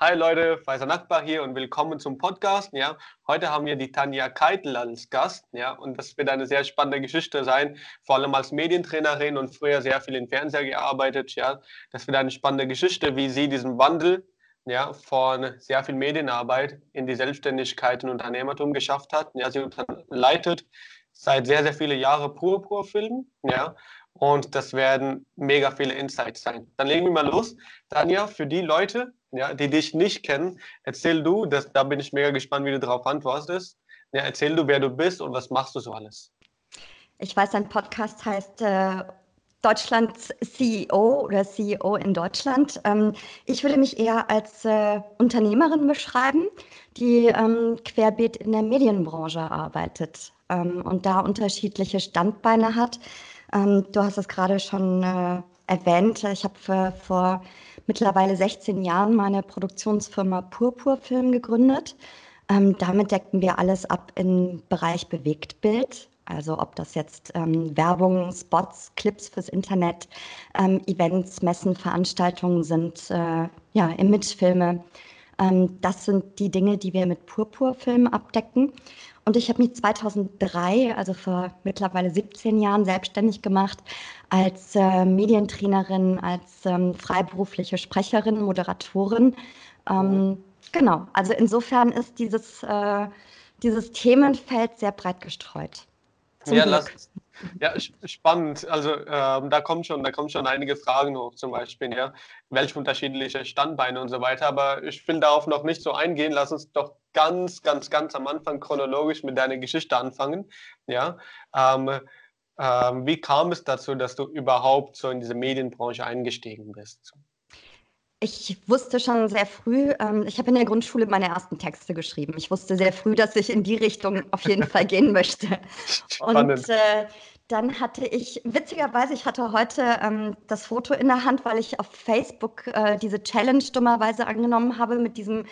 Hi Leute, Faisal Nakbar hier und willkommen zum Podcast. Ja, heute haben wir die Tanja Keitel als Gast. Ja, und das wird eine sehr spannende Geschichte sein, vor allem als Medientrainerin und früher sehr viel im Fernseher gearbeitet. Ja, das wird eine spannende Geschichte, wie sie diesen Wandel ja, von sehr viel Medienarbeit in die Selbstständigkeit und Unternehmertum geschafft hat. Ja, sie leitet seit sehr, sehr vielen Jahren Purpur-Film. Ja, und das werden mega viele Insights sein. Dann legen wir mal los. Tanja, für die Leute, ja, die dich nicht kennen, erzähl du, das, da bin ich mega gespannt, wie du darauf antwortest. Ja, erzähl du, wer du bist und was machst du so alles. Ich weiß, dein Podcast heißt äh, Deutschlands CEO oder CEO in Deutschland. Ähm, ich würde mich eher als äh, Unternehmerin beschreiben, die ähm, querbeet in der Medienbranche arbeitet ähm, und da unterschiedliche Standbeine hat. Ähm, du hast es gerade schon äh, erwähnt. Ich habe vor mittlerweile 16 Jahren meine Produktionsfirma Purpur Film gegründet. Ähm, damit deckten wir alles ab im Bereich Bewegtbild. Also ob das jetzt ähm, Werbung, Spots, Clips fürs Internet, ähm, Events, Messen, Veranstaltungen sind, äh, ja, Imagefilme. Ähm, das sind die Dinge, die wir mit Purpur-Film abdecken. Und ich habe mich 2003, also vor mittlerweile 17 Jahren, selbstständig gemacht als äh, Medientrainerin, als ähm, freiberufliche Sprecherin, Moderatorin. Ähm, genau, also insofern ist dieses, äh, dieses Themenfeld sehr breit gestreut. Zum ja, lass, ja, spannend. Also ähm, da kommen schon, da kommen schon einige Fragen hoch, zum Beispiel, ja, welche unterschiedliche Standbeine und so weiter. Aber ich will darauf noch nicht so eingehen. Lass uns doch ganz, ganz, ganz am Anfang chronologisch mit deiner Geschichte anfangen. Ja, ähm, ähm, wie kam es dazu, dass du überhaupt so in diese Medienbranche eingestiegen bist? Ich wusste schon sehr früh, ähm, ich habe in der Grundschule meine ersten Texte geschrieben. Ich wusste sehr früh, dass ich in die Richtung auf jeden Fall gehen möchte. Spannend. Und äh, dann hatte ich, witzigerweise, ich hatte heute ähm, das Foto in der Hand, weil ich auf Facebook äh, diese Challenge dummerweise angenommen habe mit diesem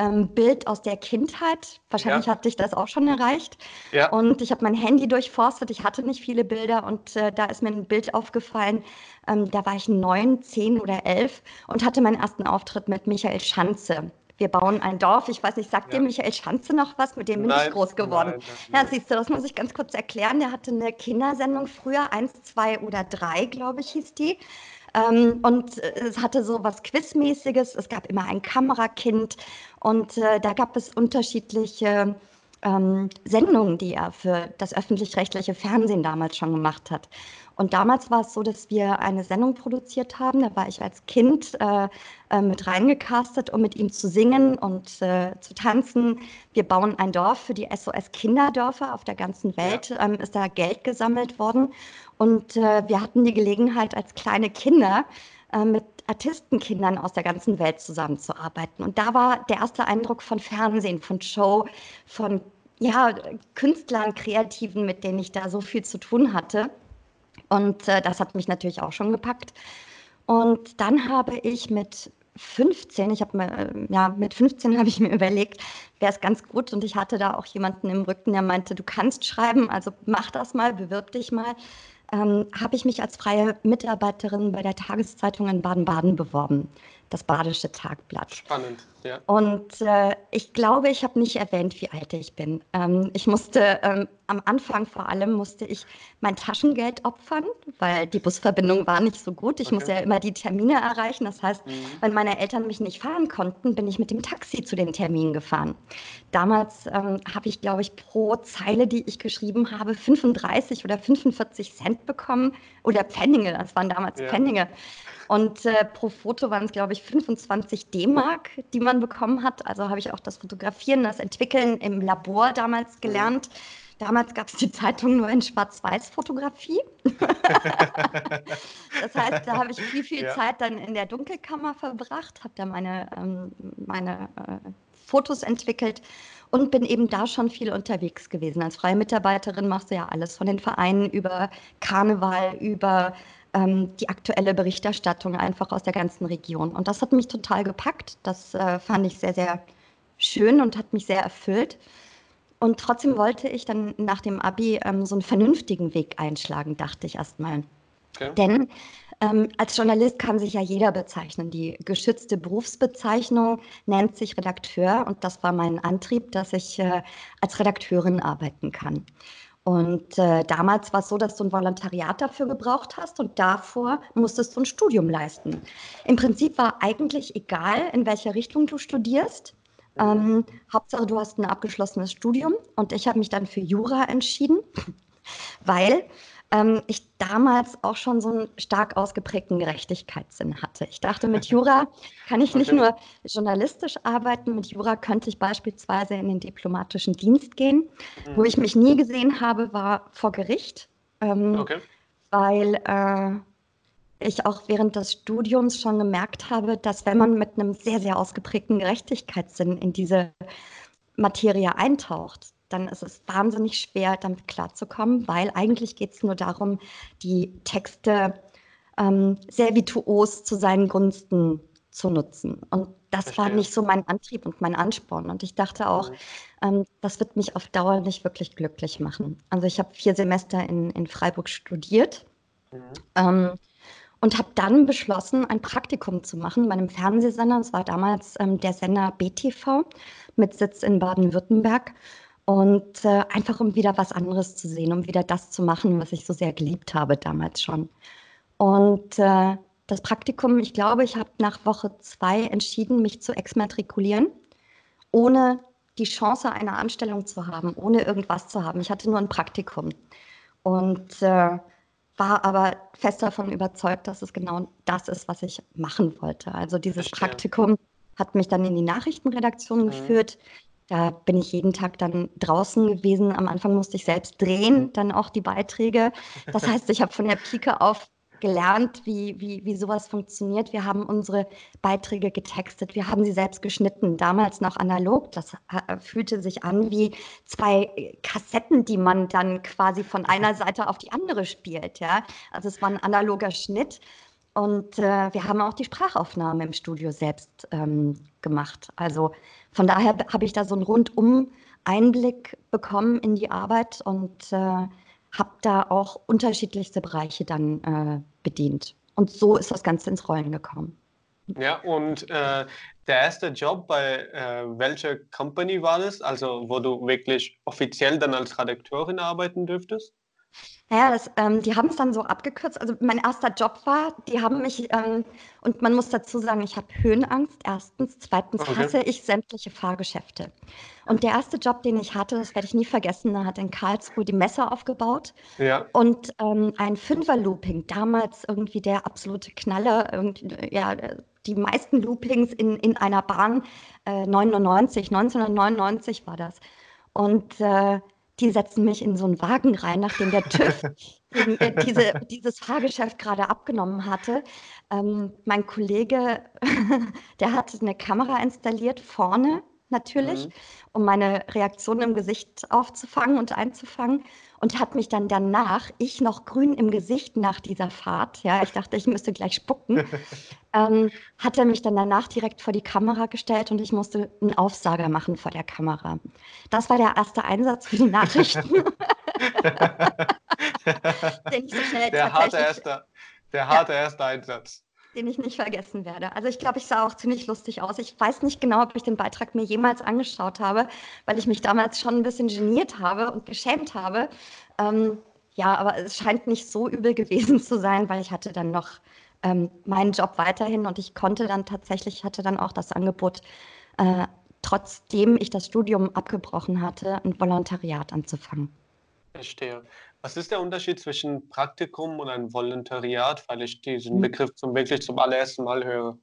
ähm, Bild aus der Kindheit. Wahrscheinlich ja. hat dich das auch schon erreicht. Ja. Und ich habe mein Handy durchforstet. Ich hatte nicht viele Bilder und äh, da ist mir ein Bild aufgefallen. Ähm, da war ich neun, zehn oder elf und hatte meinen ersten Auftritt mit Michael Schanze. Wir bauen ein Dorf. Ich weiß nicht, sagt ja. dir Michael Schanze noch was? Mit dem bin nein, ich groß geworden. Nein, nein, ja, siehst du, das muss ich ganz kurz erklären. Der hatte eine Kindersendung früher, eins, zwei oder drei, glaube ich, hieß die. Ähm, und äh, es hatte so was Quizmäßiges. Es gab immer ein Kamerakind und äh, da gab es unterschiedliche ähm, Sendungen, die er für das öffentlich-rechtliche Fernsehen damals schon gemacht hat. Und damals war es so, dass wir eine Sendung produziert haben. Da war ich als Kind äh, äh, mit reingecastet, um mit ihm zu singen und äh, zu tanzen. Wir bauen ein Dorf für die SOS Kinderdörfer auf der ganzen Welt. Ähm, ist da Geld gesammelt worden. Und äh, wir hatten die Gelegenheit, als kleine Kinder äh, mit Artistenkindern aus der ganzen Welt zusammenzuarbeiten. Und da war der erste Eindruck von Fernsehen, von Show, von ja, Künstlern, Kreativen, mit denen ich da so viel zu tun hatte. Und äh, das hat mich natürlich auch schon gepackt. Und dann habe ich mit 15, ich habe mir, äh, ja, mit 15 habe ich mir überlegt, wäre es ganz gut und ich hatte da auch jemanden im Rücken, der meinte, du kannst schreiben, also mach das mal, bewirb dich mal. Ähm, habe ich mich als freie Mitarbeiterin bei der Tageszeitung in Baden-Baden beworben das Badische Tagblatt. Spannend, ja. Und äh, ich glaube, ich habe nicht erwähnt, wie alt ich bin. Ähm, ich musste ähm, am Anfang vor allem musste ich mein Taschengeld opfern, weil die Busverbindung war nicht so gut. Ich okay. musste ja immer die Termine erreichen. Das heißt, mhm. wenn meine Eltern mich nicht fahren konnten, bin ich mit dem Taxi zu den Terminen gefahren. Damals ähm, habe ich, glaube ich, pro Zeile, die ich geschrieben habe, 35 oder 45 Cent bekommen oder Pfennige. Das waren damals ja. Pfennige. Und äh, pro Foto waren es, glaube ich, 25 D-Mark, die man bekommen hat. Also habe ich auch das Fotografieren, das Entwickeln im Labor damals mhm. gelernt. Damals gab es die Zeitung nur in Schwarz-Weiß-Fotografie. das heißt, da habe ich viel, viel ja. Zeit dann in der Dunkelkammer verbracht, habe da meine, ähm, meine äh, Fotos entwickelt und bin eben da schon viel unterwegs gewesen. Als freie Mitarbeiterin machst du ja alles von den Vereinen über Karneval, über ähm, die aktuelle Berichterstattung einfach aus der ganzen Region. Und das hat mich total gepackt. Das äh, fand ich sehr, sehr schön und hat mich sehr erfüllt. Und trotzdem wollte ich dann nach dem Abi ähm, so einen vernünftigen Weg einschlagen, dachte ich erstmal. Okay. Denn ähm, als Journalist kann sich ja jeder bezeichnen. Die geschützte Berufsbezeichnung nennt sich Redakteur und das war mein Antrieb, dass ich äh, als Redakteurin arbeiten kann. Und äh, damals war es so, dass du ein Volontariat dafür gebraucht hast und davor musstest du ein Studium leisten. Im Prinzip war eigentlich egal, in welche Richtung du studierst. Ähm, Hauptsache, du hast ein abgeschlossenes Studium und ich habe mich dann für Jura entschieden, weil ähm, ich damals auch schon so einen stark ausgeprägten Gerechtigkeitssinn hatte. Ich dachte, mit Jura kann ich nicht okay. nur journalistisch arbeiten, mit Jura könnte ich beispielsweise in den diplomatischen Dienst gehen. Mhm. Wo ich mich nie gesehen habe, war vor Gericht, ähm, okay. weil äh, ich auch während des Studiums schon gemerkt habe, dass wenn man mit einem sehr, sehr ausgeprägten Gerechtigkeitssinn in diese Materie eintaucht, dann ist es wahnsinnig schwer, damit klarzukommen, weil eigentlich geht es nur darum, die Texte ähm, sehr virtuos zu seinen Gunsten zu nutzen. Und das Verstehe. war nicht so mein Antrieb und mein Ansporn. Und ich dachte auch, mhm. ähm, das wird mich auf Dauer nicht wirklich glücklich machen. Also ich habe vier Semester in, in Freiburg studiert. Mhm. Ähm, und habe dann beschlossen, ein Praktikum zu machen bei einem Fernsehsender. Das war damals ähm, der Sender BTV mit Sitz in Baden-Württemberg. Und äh, einfach um wieder was anderes zu sehen, um wieder das zu machen, was ich so sehr geliebt habe damals schon. Und äh, das Praktikum, ich glaube, ich habe nach Woche zwei entschieden, mich zu exmatrikulieren, ohne die Chance einer Anstellung zu haben, ohne irgendwas zu haben. Ich hatte nur ein Praktikum und äh, war aber fest davon überzeugt, dass es genau das ist, was ich machen wollte. Also dieses Verstehe. Praktikum hat mich dann in die Nachrichtenredaktion mhm. geführt. Da bin ich jeden Tag dann draußen gewesen. Am Anfang musste ich selbst drehen, dann auch die Beiträge. Das heißt, ich habe von der Pike auf gelernt, wie, wie, wie sowas funktioniert. Wir haben unsere Beiträge getextet, wir haben sie selbst geschnitten, damals noch analog. Das äh, fühlte sich an wie zwei Kassetten, die man dann quasi von einer Seite auf die andere spielt. Ja? Also es war ein analoger Schnitt. Und äh, wir haben auch die Sprachaufnahme im Studio selbst ähm, gemacht. Also von daher habe ich da so einen rundum Einblick bekommen in die Arbeit und äh, habe da auch unterschiedlichste Bereiche dann äh, bedient. Und so ist das Ganze ins Rollen gekommen. Ja, und äh, der erste Job bei äh, welcher Company war das? Also, wo du wirklich offiziell dann als Redakteurin arbeiten dürftest? Naja, das, ähm, die haben es dann so abgekürzt. Also mein erster Job war, die haben mich, ähm, und man muss dazu sagen, ich habe Höhenangst, erstens. Zweitens okay. hasse ich sämtliche Fahrgeschäfte. Und der erste Job, den ich hatte, das werde ich nie vergessen, da hat in Karlsruhe die Messer aufgebaut. Ja. Und ähm, ein Fünfer-Looping, damals irgendwie der absolute Knaller, ja, die meisten Loopings in, in einer Bahn, äh, 99, 1999 war das. Und äh, die setzen mich in so einen Wagen rein, nachdem der TÜV äh, diese, dieses Fahrgeschäft gerade abgenommen hatte. Ähm, mein Kollege, der hat eine Kamera installiert, vorne natürlich, mhm. um meine Reaktion im Gesicht aufzufangen und einzufangen und hat mich dann danach, ich noch grün im Gesicht nach dieser Fahrt, ja, ich dachte, ich müsste gleich spucken, ähm, hat er mich dann danach direkt vor die Kamera gestellt und ich musste einen Aufsager machen vor der Kamera. Das war der erste Einsatz für die Nachrichten. Den ich so schnell der harte erste, der harte ja. erste Einsatz den ich nicht vergessen werde. Also ich glaube, ich sah auch ziemlich lustig aus. Ich weiß nicht genau, ob ich den Beitrag mir jemals angeschaut habe, weil ich mich damals schon ein bisschen geniert habe und geschämt habe. Ähm, ja, aber es scheint nicht so übel gewesen zu sein, weil ich hatte dann noch ähm, meinen Job weiterhin und ich konnte dann tatsächlich, hatte dann auch das Angebot, äh, trotzdem ich das Studium abgebrochen hatte, ein Volontariat anzufangen. Verstehe. Was ist der Unterschied zwischen Praktikum und einem Volontariat, weil ich diesen hm. Begriff zum, wirklich zum allerersten Mal höre?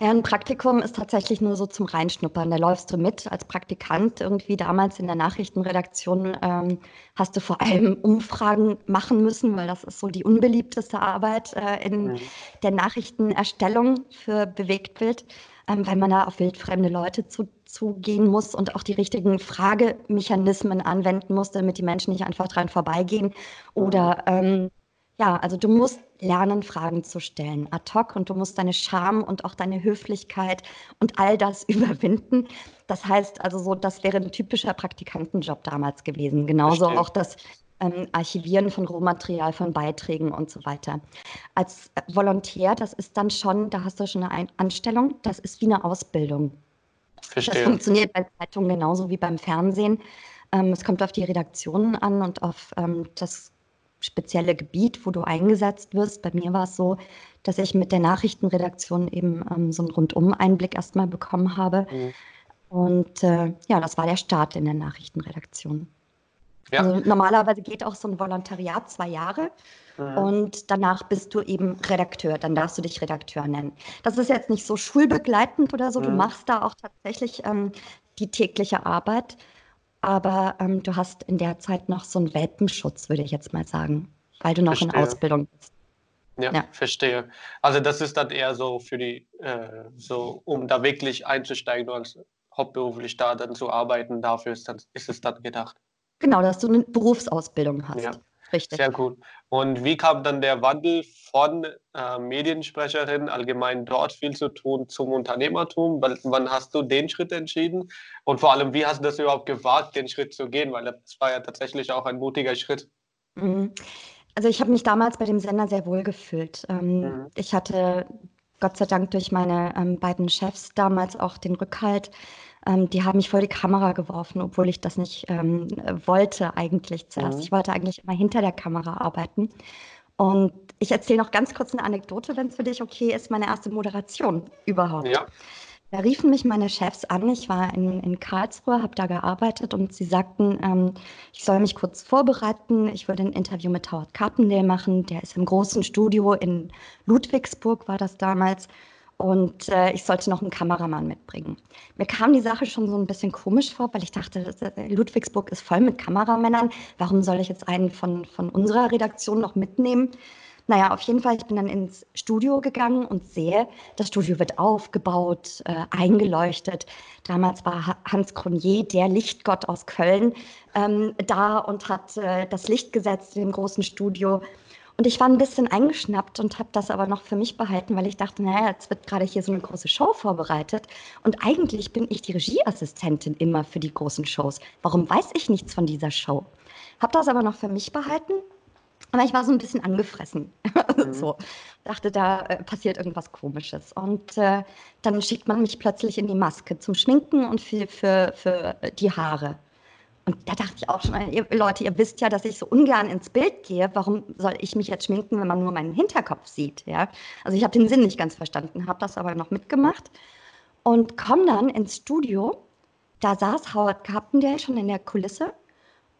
Ja, ein Praktikum ist tatsächlich nur so zum Reinschnuppern. Da läufst du mit als Praktikant. Irgendwie damals in der Nachrichtenredaktion ähm, hast du vor allem Umfragen machen müssen, weil das ist so die unbeliebteste Arbeit äh, in mhm. der Nachrichtenerstellung für Bewegtbild ähm, weil man da auf wildfremde Leute zu, zugehen muss und auch die richtigen Fragemechanismen anwenden muss, damit die Menschen nicht einfach dran vorbeigehen. Oder ähm, ja, also du musst lernen, Fragen zu stellen, ad hoc, und du musst deine Scham und auch deine Höflichkeit und all das überwinden. Das heißt also so, das wäre ein typischer Praktikantenjob damals gewesen. Genauso Verstehe. auch das ähm, Archivieren von Rohmaterial, von Beiträgen und so weiter. Als Volontär, das ist dann schon, da hast du schon eine Anstellung, das ist wie eine Ausbildung. Verstehe. Das funktioniert bei Zeitungen genauso wie beim Fernsehen. Ähm, es kommt auf die Redaktionen an und auf ähm, das spezielle Gebiet, wo du eingesetzt wirst. Bei mir war es so, dass ich mit der Nachrichtenredaktion eben ähm, so einen Rundum-Einblick erstmal bekommen habe. Mhm. Und äh, ja, das war der Start in der Nachrichtenredaktion. Ja. Also normalerweise geht auch so ein Volontariat zwei Jahre mhm. und danach bist du eben Redakteur. Dann darfst du dich Redakteur nennen. Das ist jetzt nicht so schulbegleitend oder so. Mhm. Du machst da auch tatsächlich ähm, die tägliche Arbeit, aber ähm, du hast in der Zeit noch so einen Welpenschutz, würde ich jetzt mal sagen, weil du noch Verstehe. in Ausbildung bist. Ja, ja, verstehe. Also das ist dann eher so für die, äh, so um da wirklich einzusteigen und als hauptberuflich da dann zu arbeiten, dafür ist, dann, ist es dann gedacht. Genau, dass du eine Berufsausbildung hast. Ja. Richtig. Sehr gut. Und wie kam dann der Wandel von äh, Mediensprecherin, allgemein dort viel zu tun, zum Unternehmertum? Wann hast du den Schritt entschieden? Und vor allem, wie hast du das überhaupt gewagt, den Schritt zu gehen? Weil das war ja tatsächlich auch ein mutiger Schritt. Mhm. Also ich habe mich damals bei dem Sender sehr wohl gefühlt. Ähm, mhm. Ich hatte Gott sei Dank durch meine ähm, beiden Chefs damals auch den Rückhalt, ähm, die haben mich vor die Kamera geworfen, obwohl ich das nicht ähm, wollte eigentlich zuerst. Mhm. Ich wollte eigentlich immer hinter der Kamera arbeiten. Und ich erzähle noch ganz kurz eine Anekdote, wenn es für dich okay ist, meine erste Moderation überhaupt. Ja. Da riefen mich meine Chefs an. Ich war in, in Karlsruhe, habe da gearbeitet und sie sagten, ähm, ich soll mich kurz vorbereiten. Ich würde ein Interview mit Howard Carpendale machen. Der ist im großen Studio in Ludwigsburg, war das damals und äh, ich sollte noch einen Kameramann mitbringen. Mir kam die Sache schon so ein bisschen komisch vor, weil ich dachte, äh, Ludwigsburg ist voll mit Kameramännern. Warum soll ich jetzt einen von, von unserer Redaktion noch mitnehmen? Naja, auf jeden Fall, ich bin dann ins Studio gegangen und sehe, das Studio wird aufgebaut, äh, eingeleuchtet. Damals war Hans Cronier, der Lichtgott aus Köln, ähm, da und hat äh, das Licht gesetzt in dem großen Studio. Und ich war ein bisschen eingeschnappt und habe das aber noch für mich behalten, weil ich dachte, naja, jetzt wird gerade hier so eine große Show vorbereitet. Und eigentlich bin ich die Regieassistentin immer für die großen Shows. Warum weiß ich nichts von dieser Show? Habe das aber noch für mich behalten. Aber ich war so ein bisschen angefressen. Mhm. so dachte, da äh, passiert irgendwas Komisches. Und äh, dann schickt man mich plötzlich in die Maske zum Schminken und für, für, für die Haare. Und da dachte ich auch schon, ihr, Leute, ihr wisst ja, dass ich so ungern ins Bild gehe. Warum soll ich mich jetzt schminken, wenn man nur meinen Hinterkopf sieht? Ja? Also ich habe den Sinn nicht ganz verstanden, habe das aber noch mitgemacht und komme dann ins Studio. Da saß Howard Carpendale schon in der Kulisse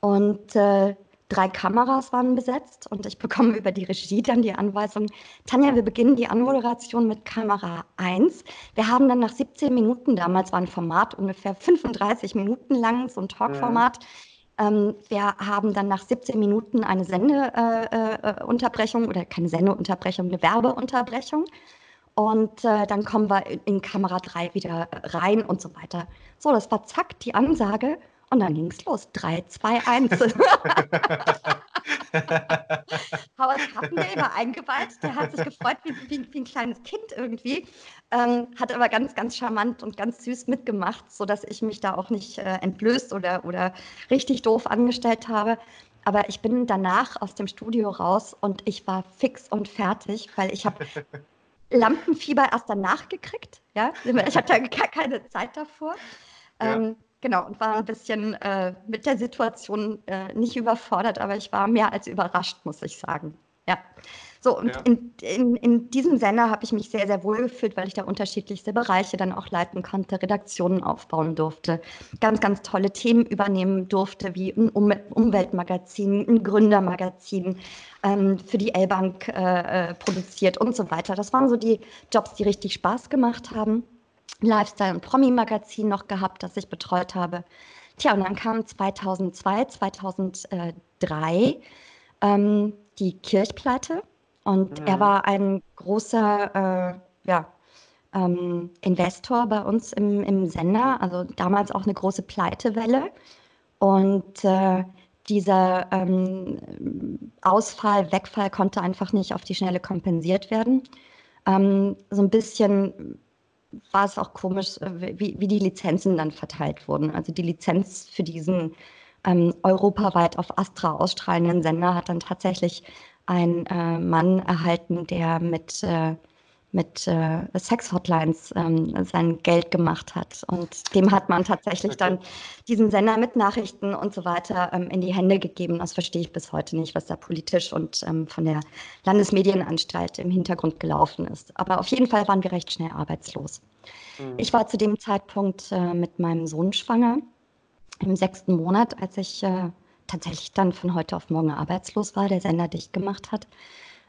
und äh, Drei Kameras waren besetzt und ich bekomme über die Regie dann die Anweisung, Tanja, wir beginnen die Anmoderation mit Kamera 1. Wir haben dann nach 17 Minuten, damals war ein Format ungefähr 35 Minuten lang, so ein Talkformat, mhm. ähm, wir haben dann nach 17 Minuten eine Sendeunterbrechung äh, äh, oder keine Sendeunterbrechung, eine Werbeunterbrechung. Und äh, dann kommen wir in, in Kamera 3 wieder rein und so weiter. So, das war zack, die Ansage. Und dann ging es los. 3, 2, 1. Howard Carpendale war eingeweiht. Der hat sich gefreut wie, wie, wie ein kleines Kind irgendwie. Ähm, hat aber ganz, ganz charmant und ganz süß mitgemacht, sodass ich mich da auch nicht äh, entblößt oder, oder richtig doof angestellt habe. Aber ich bin danach aus dem Studio raus und ich war fix und fertig, weil ich habe Lampenfieber erst danach gekriegt. Ja? Ich hatte gar keine Zeit davor. Ja. Ähm, Genau, und war ein bisschen äh, mit der Situation äh, nicht überfordert, aber ich war mehr als überrascht, muss ich sagen. Ja. So, und ja. in, in, in diesem Sender habe ich mich sehr, sehr wohl gefühlt, weil ich da unterschiedlichste Bereiche dann auch leiten konnte, Redaktionen aufbauen durfte, ganz, ganz tolle Themen übernehmen durfte, wie ein um Umweltmagazin, ein Gründermagazin, ähm, für die L-Bank äh, äh, produziert und so weiter. Das waren so die Jobs, die richtig Spaß gemacht haben. Lifestyle- und Promi-Magazin noch gehabt, das ich betreut habe. Tja, und dann kam 2002, 2003 ähm, die Kirchpleite und mhm. er war ein großer äh, ja, ähm, Investor bei uns im, im Sender, also damals auch eine große Pleitewelle. Und äh, dieser ähm, Ausfall, Wegfall konnte einfach nicht auf die Schnelle kompensiert werden. Ähm, so ein bisschen war es auch komisch, äh, wie, wie die Lizenzen dann verteilt wurden. Also die Lizenz für diesen ähm, europaweit auf Astra ausstrahlenden Sender hat dann tatsächlich ein äh, Mann erhalten, der mit äh, mit äh, Sex-Hotlines ähm, sein Geld gemacht hat. Und dem hat man tatsächlich okay. dann diesen Sender mit Nachrichten und so weiter ähm, in die Hände gegeben. Das verstehe ich bis heute nicht, was da politisch und ähm, von der Landesmedienanstalt im Hintergrund gelaufen ist. Aber auf jeden Fall waren wir recht schnell arbeitslos. Mhm. Ich war zu dem Zeitpunkt äh, mit meinem Sohn schwanger, im sechsten Monat, als ich äh, tatsächlich dann von heute auf morgen arbeitslos war, der Sender dicht gemacht hat.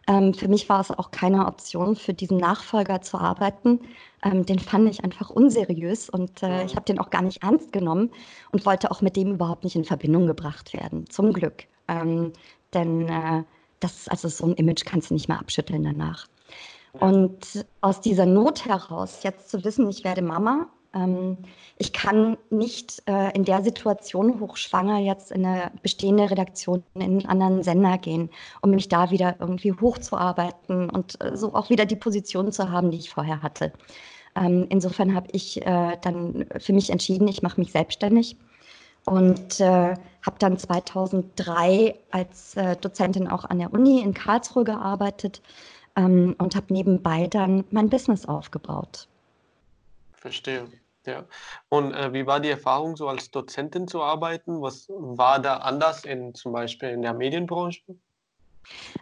Ähm, für mich war es auch keine Option, für diesen Nachfolger zu arbeiten. Ähm, den fand ich einfach unseriös und äh, ich habe den auch gar nicht ernst genommen und wollte auch mit dem überhaupt nicht in Verbindung gebracht werden. Zum Glück. Ähm, denn äh, das, also so ein Image kannst du nicht mehr abschütteln danach. Und aus dieser Not heraus, jetzt zu wissen, ich werde Mama, ich kann nicht äh, in der Situation hochschwanger jetzt in eine bestehende Redaktion in einen anderen Sender gehen, um mich da wieder irgendwie hochzuarbeiten und äh, so auch wieder die Position zu haben, die ich vorher hatte. Ähm, insofern habe ich äh, dann für mich entschieden, ich mache mich selbstständig und äh, habe dann 2003 als äh, Dozentin auch an der Uni in Karlsruhe gearbeitet ähm, und habe nebenbei dann mein Business aufgebaut. Verstehe. Ja. Und äh, wie war die Erfahrung, so als Dozentin zu arbeiten? Was war da anders in zum Beispiel in der Medienbranche?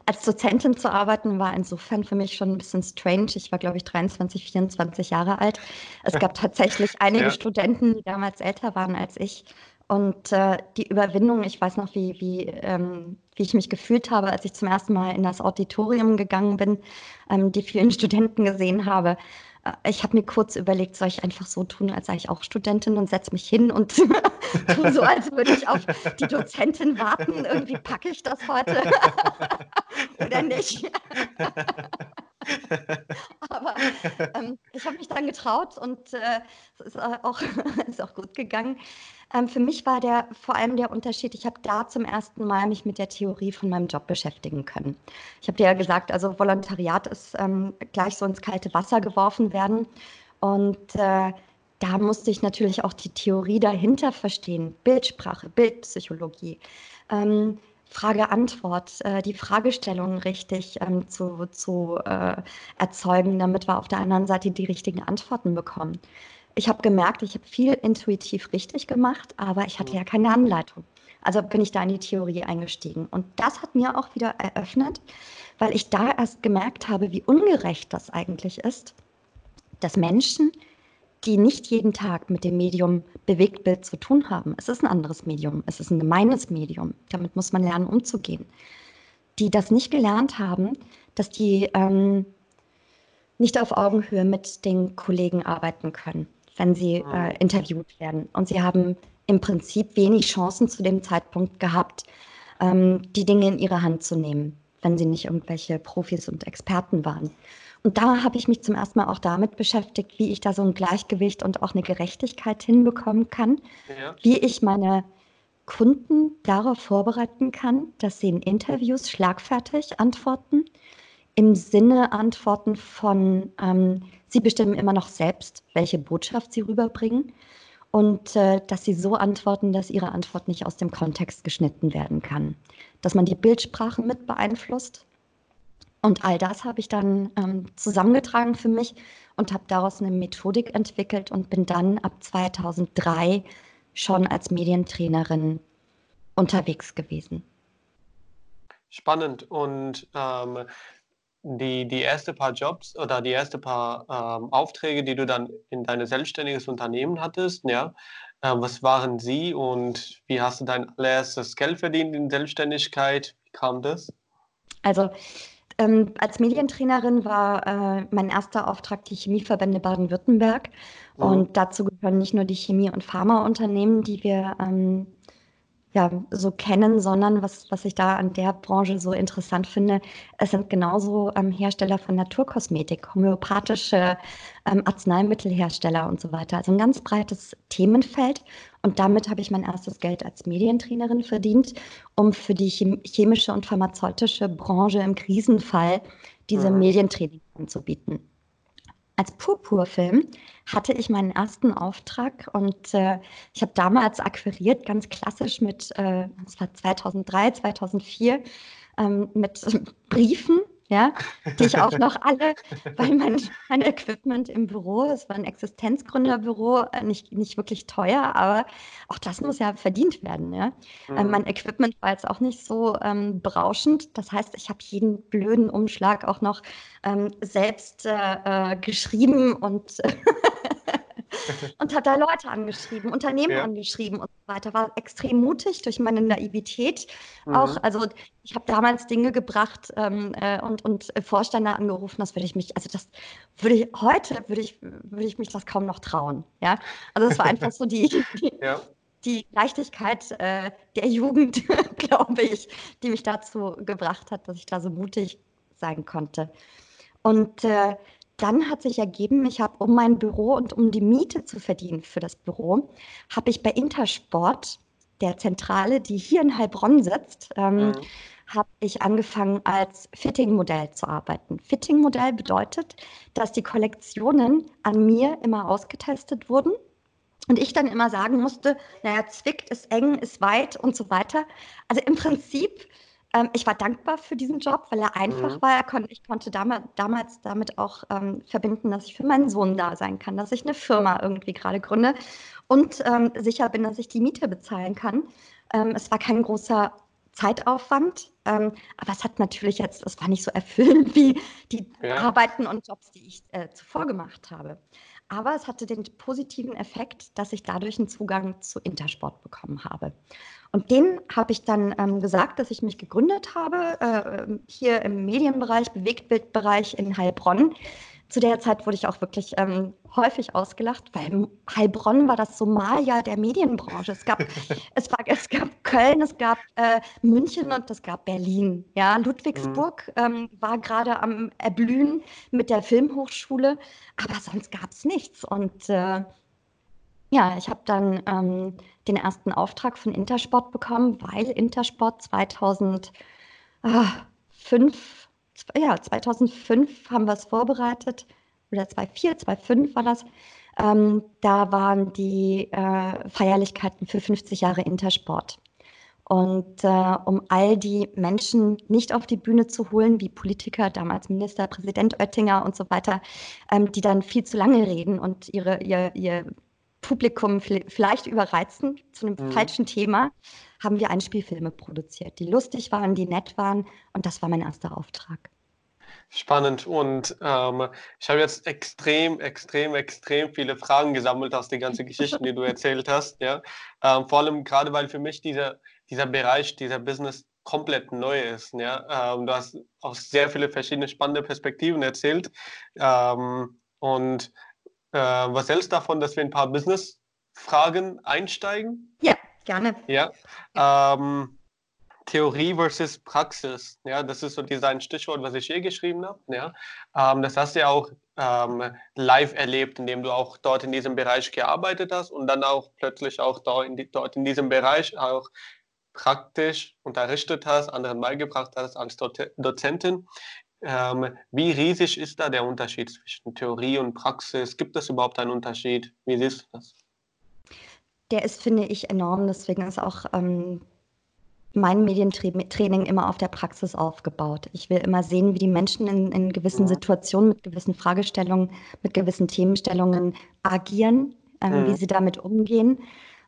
Als Dozentin zu arbeiten war insofern für mich schon ein bisschen strange. Ich war, glaube ich, 23, 24 Jahre alt. Es gab tatsächlich einige ja. Studenten, die damals älter waren als ich. Und äh, die Überwindung, ich weiß noch, wie, wie, ähm, wie ich mich gefühlt habe, als ich zum ersten Mal in das Auditorium gegangen bin, ähm, die vielen Studenten gesehen habe. Äh, ich habe mir kurz überlegt, soll ich einfach so tun, als sei ich auch Studentin und setze mich hin und tue so, als würde ich auf die Dozentin warten. Irgendwie packe ich das heute oder nicht. Aber ähm, ich habe mich dann getraut und äh, es ist auch, ist auch gut gegangen. Ähm, für mich war der vor allem der Unterschied, ich habe da zum ersten Mal mich mit der Theorie von meinem Job beschäftigen können. Ich habe dir ja gesagt, also Volontariat ist ähm, gleich so ins kalte Wasser geworfen werden. Und äh, da musste ich natürlich auch die Theorie dahinter verstehen. Bildsprache, Bildpsychologie. Ähm, Frage-Antwort, äh, die Fragestellungen richtig ähm, zu, zu äh, erzeugen, damit wir auf der anderen Seite die richtigen Antworten bekommen. Ich habe gemerkt, ich habe viel intuitiv richtig gemacht, aber ich hatte ja keine Anleitung. Also bin ich da in die Theorie eingestiegen. Und das hat mir auch wieder eröffnet, weil ich da erst gemerkt habe, wie ungerecht das eigentlich ist, dass Menschen, die nicht jeden Tag mit dem Medium Bewegtbild zu tun haben, es ist ein anderes Medium, es ist ein gemeines Medium, damit muss man lernen, umzugehen, die das nicht gelernt haben, dass die ähm, nicht auf Augenhöhe mit den Kollegen arbeiten können wenn sie ah. äh, interviewt werden. Und sie haben im Prinzip wenig Chancen zu dem Zeitpunkt gehabt, ähm, die Dinge in ihre Hand zu nehmen, wenn sie nicht irgendwelche Profis und Experten waren. Und da habe ich mich zum ersten Mal auch damit beschäftigt, wie ich da so ein Gleichgewicht und auch eine Gerechtigkeit hinbekommen kann, ja. wie ich meine Kunden darauf vorbereiten kann, dass sie in Interviews schlagfertig antworten, im Sinne antworten von, ähm, sie bestimmen immer noch selbst, welche Botschaft sie rüberbringen und äh, dass sie so antworten, dass ihre Antwort nicht aus dem Kontext geschnitten werden kann. Dass man die Bildsprache mit beeinflusst. Und all das habe ich dann ähm, zusammengetragen für mich und habe daraus eine Methodik entwickelt und bin dann ab 2003 schon als Medientrainerin unterwegs gewesen. Spannend. Und ähm, die, die erste paar Jobs oder die erste paar ähm, Aufträge, die du dann in dein selbstständiges Unternehmen hattest, ja, äh, was waren sie und wie hast du dein allererstes Geld verdient in Selbstständigkeit? Wie kam das? Also ähm, als Medientrainerin war äh, mein erster Auftrag die Chemieverbände Baden-Württemberg. Mhm. Und dazu gehören nicht nur die Chemie- und Pharmaunternehmen, die wir ähm, ja, so kennen, sondern was, was ich da an der Branche so interessant finde, es sind genauso ähm, Hersteller von Naturkosmetik, homöopathische ähm, Arzneimittelhersteller und so weiter. Also ein ganz breites Themenfeld. Und damit habe ich mein erstes Geld als Medientrainerin verdient, um für die chemische und pharmazeutische Branche im Krisenfall diese mhm. Medientraining anzubieten. als Purpurfilm hatte ich meinen ersten Auftrag und äh, ich habe damals akquiriert, ganz klassisch mit, äh, das war 2003, 2004, ähm, mit Briefen ja, die ich auch noch alle, weil mein, mein Equipment im Büro, es war ein Existenzgründerbüro, äh, nicht, nicht wirklich teuer, aber auch das muss ja verdient werden. Ja? Ähm, mhm. Mein Equipment war jetzt auch nicht so ähm, berauschend. Das heißt, ich habe jeden blöden Umschlag auch noch ähm, selbst äh, äh geschrieben und und hat da Leute angeschrieben, Unternehmen ja. angeschrieben und so weiter. War extrem mutig durch meine Naivität. Mhm. Auch, also ich habe damals Dinge gebracht ähm, äh, und, und Vorstände angerufen, das würde ich mich, also das würde ich, heute würde ich, würde ich mich das kaum noch trauen. Ja, also es war einfach so die, die, ja. die Leichtigkeit äh, der Jugend, glaube ich, die mich dazu gebracht hat, dass ich da so mutig sein konnte. Und äh, dann hat sich ergeben, ich habe, um mein Büro und um die Miete zu verdienen für das Büro, habe ich bei Intersport, der Zentrale, die hier in Heilbronn sitzt, ähm, mhm. habe ich angefangen als Fitting-Modell zu arbeiten. Fitting-Modell bedeutet, dass die Kollektionen an mir immer ausgetestet wurden und ich dann immer sagen musste, naja, zwickt, ist eng, ist weit und so weiter. Also im Prinzip ähm, ich war dankbar für diesen Job, weil er einfach mhm. war. Er kon ich konnte damals, damals damit auch ähm, verbinden, dass ich für meinen Sohn da sein kann, dass ich eine Firma irgendwie gerade gründe und ähm, sicher bin, dass ich die Miete bezahlen kann. Ähm, es war kein großer Zeitaufwand, ähm, aber es hat natürlich jetzt, es war nicht so erfüllend wie die ja. Arbeiten und Jobs, die ich äh, zuvor gemacht habe. Aber es hatte den positiven Effekt, dass ich dadurch einen Zugang zu Intersport bekommen habe. Und den habe ich dann ähm, gesagt, dass ich mich gegründet habe, äh, hier im Medienbereich, Bewegtbildbereich in Heilbronn. Zu der Zeit wurde ich auch wirklich ähm, häufig ausgelacht, weil Heilbronn war das Somalia der Medienbranche. Es gab, es war, es gab Köln, es gab äh, München und es gab Berlin. Ja, Ludwigsburg mhm. ähm, war gerade am Erblühen mit der Filmhochschule, aber sonst gab es nichts. Und äh, ja, ich habe dann ähm, den ersten Auftrag von Intersport bekommen, weil Intersport 2005, ja, 2005 haben wir es vorbereitet, oder 2004, 2005 war das. Ähm, da waren die äh, Feierlichkeiten für 50 Jahre Intersport. Und äh, um all die Menschen nicht auf die Bühne zu holen, wie Politiker, damals Ministerpräsident Oettinger und so weiter, ähm, die dann viel zu lange reden und ihre, ihr, ihr Publikum vielleicht überreizen zu einem mhm. falschen Thema, haben wir Einspielfilme produziert, die lustig waren, die nett waren. Und das war mein erster Auftrag. Spannend. Und ähm, ich habe jetzt extrem, extrem, extrem viele Fragen gesammelt aus den ganzen Geschichten, die du erzählt hast. Ja? Ähm, vor allem gerade, weil für mich dieser, dieser Bereich, dieser Business komplett neu ist. Ja? Ähm, du hast auch sehr viele verschiedene spannende Perspektiven erzählt. Ähm, und äh, was hältst du davon, dass wir ein paar Business-Fragen einsteigen? Ja, gerne. Ja. Ähm, Theorie versus Praxis. Ja, das ist so ein Stichwort, was ich hier geschrieben habe. Ja, ähm, das hast du ja auch ähm, live erlebt, indem du auch dort in diesem Bereich gearbeitet hast und dann auch plötzlich auch dort in, die, dort in diesem Bereich auch praktisch unterrichtet hast, anderen beigebracht hast als Dozentin. Ähm, wie riesig ist da der Unterschied zwischen Theorie und Praxis? Gibt es überhaupt einen Unterschied? Wie siehst du das? Der ist, finde ich, enorm. Deswegen ist auch ähm, mein Medientraining immer auf der Praxis aufgebaut. Ich will immer sehen, wie die Menschen in, in gewissen Situationen mit gewissen Fragestellungen, mit gewissen Themenstellungen agieren, ähm, mhm. wie sie damit umgehen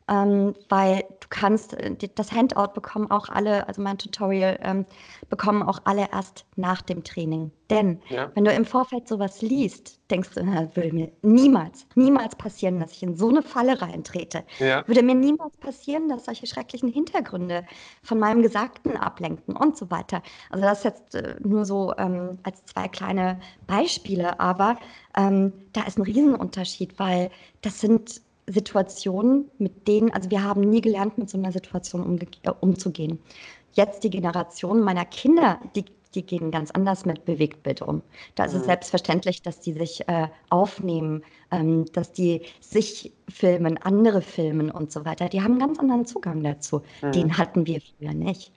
ähm, weil du kannst, äh, das Handout bekommen auch alle, also mein Tutorial ähm, bekommen auch alle erst nach dem Training. Denn ja. wenn du im Vorfeld sowas liest, denkst du, na, würde mir niemals, niemals passieren, dass ich in so eine Falle reintrete. Ja. Würde mir niemals passieren, dass solche schrecklichen Hintergründe von meinem Gesagten ablenken und so weiter. Also das jetzt äh, nur so ähm, als zwei kleine Beispiele, aber ähm, da ist ein Riesenunterschied, weil das sind Situationen, mit denen, also wir haben nie gelernt, mit so einer Situation umge äh, umzugehen. Jetzt die Generation meiner Kinder, die, die gehen ganz anders mit Bewegtbild um. Da ist mhm. es selbstverständlich, dass die sich äh, aufnehmen, ähm, dass die sich filmen, andere filmen und so weiter. Die haben einen ganz anderen Zugang dazu. Mhm. Den hatten wir früher nicht.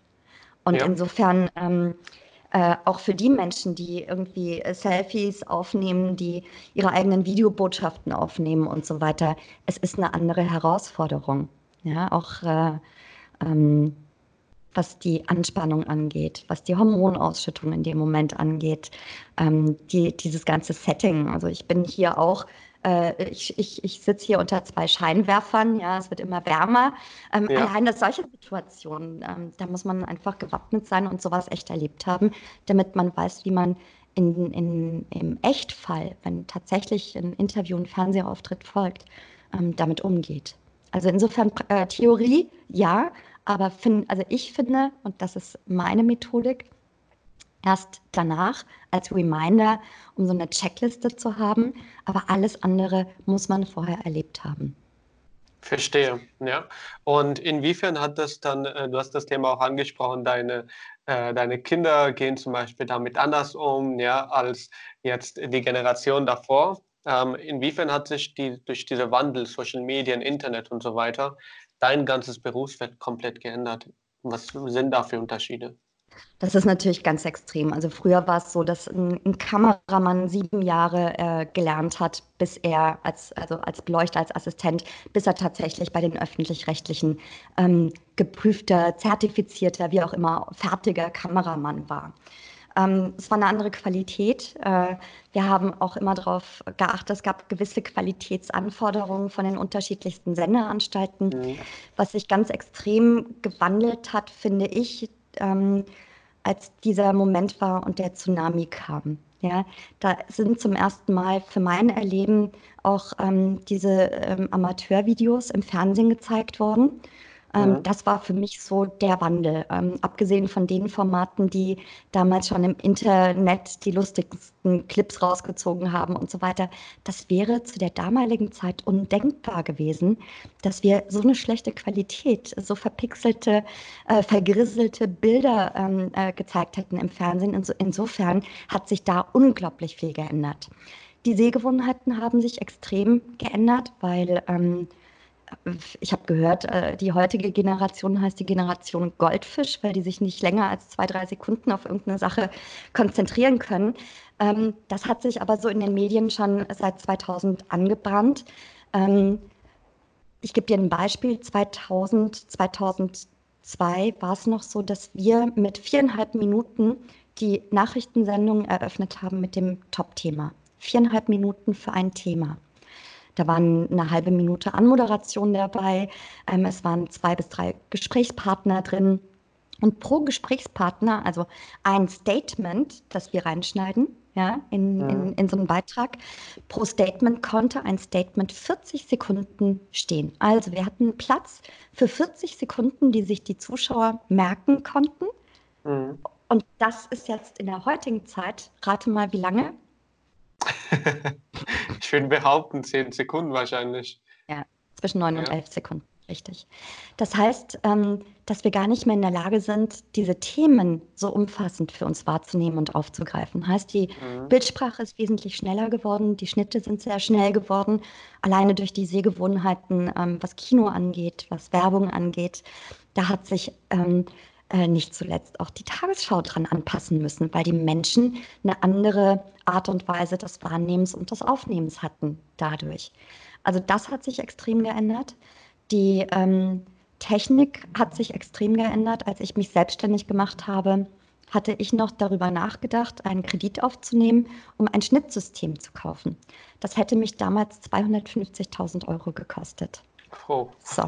Und ja. insofern ähm, äh, auch für die Menschen, die irgendwie äh, Selfies aufnehmen, die ihre eigenen Videobotschaften aufnehmen und so weiter, es ist eine andere Herausforderung. Ja, auch äh, ähm, was die Anspannung angeht, was die Hormonausschüttung in dem Moment angeht, ähm, die, dieses ganze Setting. Also ich bin hier auch äh, ich, ich, ich sitze hier unter zwei Scheinwerfern, ja, es wird immer wärmer. Ähm, ja. Allein das solche Situationen, ähm, da muss man einfach gewappnet sein und sowas echt erlebt haben, damit man weiß, wie man in, in, im Echtfall, wenn tatsächlich ein Interview, ein Fernsehauftritt folgt, ähm, damit umgeht. Also insofern äh, Theorie, ja, aber find, also ich finde, und das ist meine Methodik, erst danach als Reminder, um so eine Checkliste zu haben. Aber alles andere muss man vorher erlebt haben. Verstehe, ja. Und inwiefern hat das dann, äh, du hast das Thema auch angesprochen, deine, äh, deine Kinder gehen zum Beispiel damit anders um, ja, als jetzt die Generation davor. Ähm, inwiefern hat sich die, durch diese Wandel, Social Medien, Internet und so weiter, dein ganzes Berufsfeld komplett geändert? Was sind da für Unterschiede? Das ist natürlich ganz extrem. Also früher war es so, dass ein, ein Kameramann sieben Jahre äh, gelernt hat, bis er als, also als Beleuchter, als Assistent, bis er tatsächlich bei den öffentlich-rechtlichen ähm, geprüfter, zertifizierter, wie auch immer, fertiger Kameramann war. Ähm, es war eine andere Qualität. Äh, wir haben auch immer darauf geachtet, es gab gewisse Qualitätsanforderungen von den unterschiedlichsten Sendeanstalten. Mhm. Was sich ganz extrem gewandelt hat, finde ich, ähm, als dieser Moment war und der Tsunami kam. Ja, da sind zum ersten Mal für mein Erleben auch ähm, diese ähm, Amateurvideos im Fernsehen gezeigt worden. Ähm, mhm. Das war für mich so der Wandel. Ähm, abgesehen von den Formaten, die damals schon im Internet die lustigsten Clips rausgezogen haben und so weiter. Das wäre zu der damaligen Zeit undenkbar gewesen, dass wir so eine schlechte Qualität, so verpixelte, äh, vergrisselte Bilder ähm, äh, gezeigt hätten im Fernsehen. Inso insofern hat sich da unglaublich viel geändert. Die Sehgewohnheiten haben sich extrem geändert, weil ähm, ich habe gehört, äh, die heutige Generation heißt die Generation Goldfisch, weil die sich nicht länger als zwei, drei Sekunden auf irgendeine Sache konzentrieren können. Ähm, das hat sich aber so in den Medien schon seit 2000 angebrannt. Ähm, ich gebe dir ein Beispiel. 2000, 2002 war es noch so, dass wir mit viereinhalb Minuten die Nachrichtensendung eröffnet haben mit dem Top-Thema. Viereinhalb Minuten für ein Thema. Da waren eine halbe Minute Anmoderation dabei. Ähm, es waren zwei bis drei Gesprächspartner drin. Und pro Gesprächspartner, also ein Statement, das wir reinschneiden, ja, in, ja. in, in so einen Beitrag. Pro Statement konnte ein Statement 40 Sekunden stehen. Also wir hatten Platz für 40 Sekunden, die sich die Zuschauer merken konnten. Mhm. Und das ist jetzt in der heutigen Zeit, rate mal, wie lange? ich würde behaupten, zehn Sekunden wahrscheinlich. Ja, zwischen neun ja. und elf Sekunden, richtig. Das heißt, ähm, dass wir gar nicht mehr in der Lage sind, diese Themen so umfassend für uns wahrzunehmen und aufzugreifen. Heißt, die mhm. Bildsprache ist wesentlich schneller geworden, die Schnitte sind sehr schnell geworden, alleine durch die Sehgewohnheiten, ähm, was Kino angeht, was Werbung angeht. Da hat sich ähm, äh, nicht zuletzt auch die Tagesschau dran anpassen müssen, weil die Menschen eine andere Art und Weise des Wahrnehmens und des Aufnehmens hatten dadurch. Also das hat sich extrem geändert. Die ähm, Technik hat sich extrem geändert. Als ich mich selbstständig gemacht habe, hatte ich noch darüber nachgedacht, einen Kredit aufzunehmen, um ein Schnittsystem zu kaufen. Das hätte mich damals 250.000 Euro gekostet. Oh. So.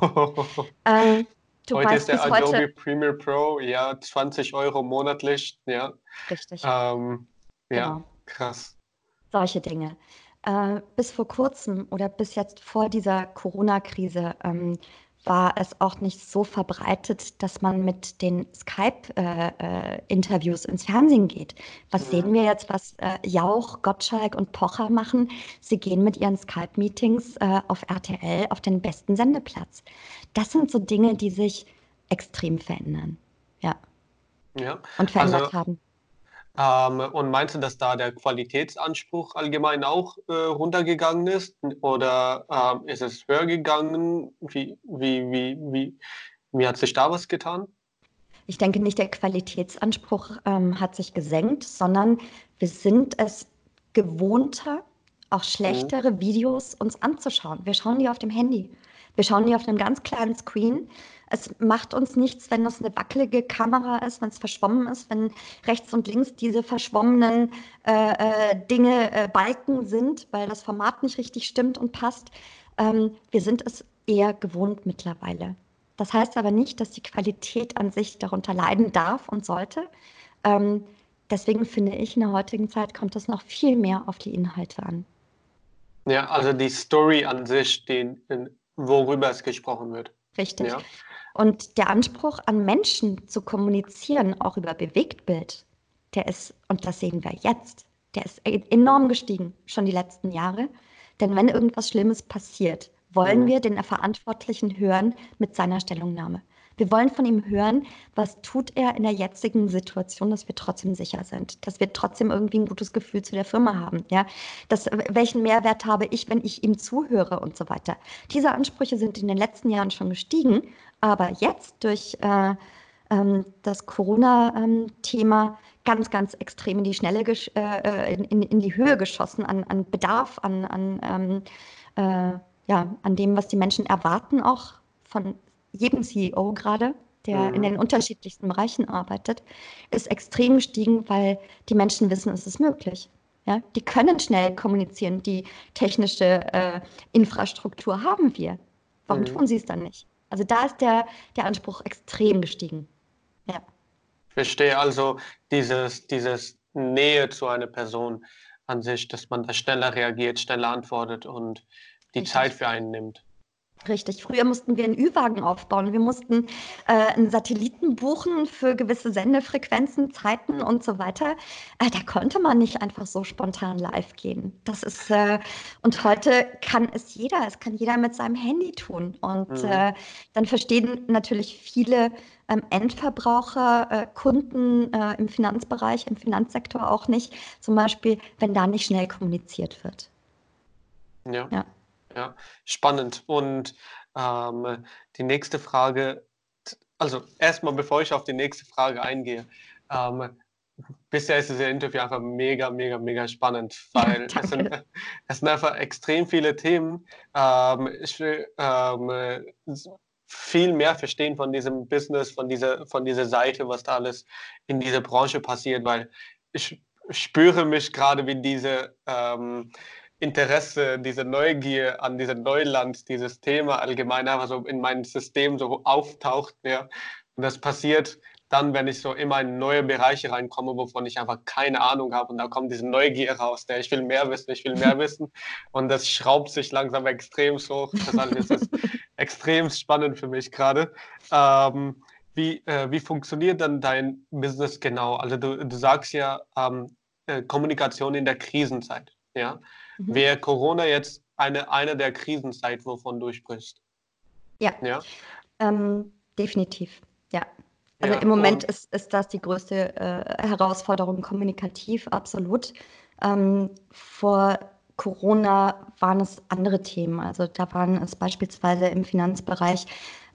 ähm, Du heute ist der Adobe heute... Premiere Pro, ja, 20 Euro monatlich, ja. Richtig. Ähm, ja, genau. krass. Solche Dinge. Äh, bis vor kurzem oder bis jetzt vor dieser Corona-Krise ähm, war es auch nicht so verbreitet, dass man mit den Skype-Interviews äh, äh, ins Fernsehen geht. Was mhm. sehen wir jetzt, was äh, Jauch, Gottschalk und Pocher machen? Sie gehen mit ihren Skype-Meetings äh, auf RTL auf den besten Sendeplatz. Das sind so Dinge, die sich extrem verändern. Ja. Ja. Und verändert also, haben. Ähm, und meinst du, dass da der Qualitätsanspruch allgemein auch äh, runtergegangen ist? Oder ähm, ist es höher gegangen? Wie, wie, wie, wie, wie hat sich da was getan? Ich denke nicht, der Qualitätsanspruch ähm, hat sich gesenkt, sondern wir sind es gewohnter, auch schlechtere mhm. Videos uns anzuschauen. Wir schauen die auf dem Handy. Wir schauen die auf einem ganz kleinen Screen. Es macht uns nichts, wenn das eine wackelige Kamera ist, wenn es verschwommen ist, wenn rechts und links diese verschwommenen äh, äh, Dinge, äh, Balken sind, weil das Format nicht richtig stimmt und passt. Ähm, wir sind es eher gewohnt mittlerweile. Das heißt aber nicht, dass die Qualität an sich darunter leiden darf und sollte. Ähm, deswegen finde ich, in der heutigen Zeit kommt es noch viel mehr auf die Inhalte an. Ja, also die Story an sich, den, worüber es gesprochen wird. Richtig. Ja. Und der Anspruch an Menschen zu kommunizieren, auch über Bewegtbild, der ist, und das sehen wir jetzt, der ist e-, enorm gestiegen, schon die letzten Jahre. Denn wenn irgendwas Schlimmes passiert, wollen mhm. wir den Verantwortlichen hören mit seiner Stellungnahme. Wir wollen von ihm hören, was tut er in der jetzigen Situation, dass wir trotzdem sicher sind, dass wir trotzdem irgendwie ein gutes Gefühl zu der Firma haben. Ja? Das, welchen Mehrwert habe ich, wenn ich ihm zuhöre und so weiter. Diese Ansprüche sind in den letzten Jahren schon gestiegen, aber jetzt durch äh, ähm, das Corona-Thema ganz, ganz extrem in die Schnelle, äh, in, in, in, die Höhe geschossen an, an Bedarf, an, an, ähm, äh, ja, an dem, was die Menschen erwarten, auch von jedem CEO gerade, der mhm. in den unterschiedlichsten Bereichen arbeitet, ist extrem gestiegen, weil die Menschen wissen, es ist möglich. Ja, die können schnell kommunizieren. Die technische äh, Infrastruktur haben wir. Warum mhm. tun sie es dann nicht? Also da ist der, der Anspruch extrem gestiegen. Ja. Verstehe also dieses, dieses Nähe zu einer Person an sich, dass man da schneller reagiert, schneller antwortet und die Richtig. Zeit für einen nimmt. Richtig. Früher mussten wir einen Ü-Wagen aufbauen. Wir mussten äh, einen Satelliten buchen für gewisse Sendefrequenzen, Zeiten und so weiter. Äh, da konnte man nicht einfach so spontan live gehen. Das ist äh, und heute kann es jeder. Es kann jeder mit seinem Handy tun. Und mhm. Äh, dann verstehen natürlich viele ähm, Endverbraucher, äh, Kunden äh, im Finanzbereich, im Finanzsektor auch nicht. Zum Beispiel, wenn da nicht schnell kommuniziert wird. Ja. ja. Ja, spannend. Und ähm, die nächste Frage, also erstmal, bevor ich auf die nächste Frage eingehe, ähm, bisher ist das Interview einfach mega, mega, mega spannend, weil es, sind, es, sind, einfach extrem viele Themen. Ähm, ich will ähm, viel mehr verstehen von diesem Business, von dieser, von dieser Seite, was da alles in dieser Branche passiert, weil ich spüre mich gerade wie diese ähm, Interesse, diese Neugier an diesem Neuland, dieses Thema allgemein einfach so in meinem System so auftaucht. Ja. Und das passiert dann, wenn ich so immer in neue Bereiche reinkomme, wovon ich einfach keine Ahnung habe. Und da kommt diese Neugier raus. Ja. Ich will mehr wissen, ich will mehr wissen. Und das schraubt sich langsam extrem hoch. Deshalb ist es extrem spannend für mich gerade. Ähm, wie, äh, wie funktioniert dann dein Business genau? Also du, du sagst ja ähm, äh, Kommunikation in der Krisenzeit. Ja? Mhm. wäre Corona jetzt eine, eine der Krisenzeit, wovon du sprichst. Ja, ja? Ähm, definitiv. Ja. Also ja, im Moment ist, ist das die größte äh, Herausforderung kommunikativ, absolut. Ähm, vor Corona waren es andere Themen. Also da waren es beispielsweise im Finanzbereich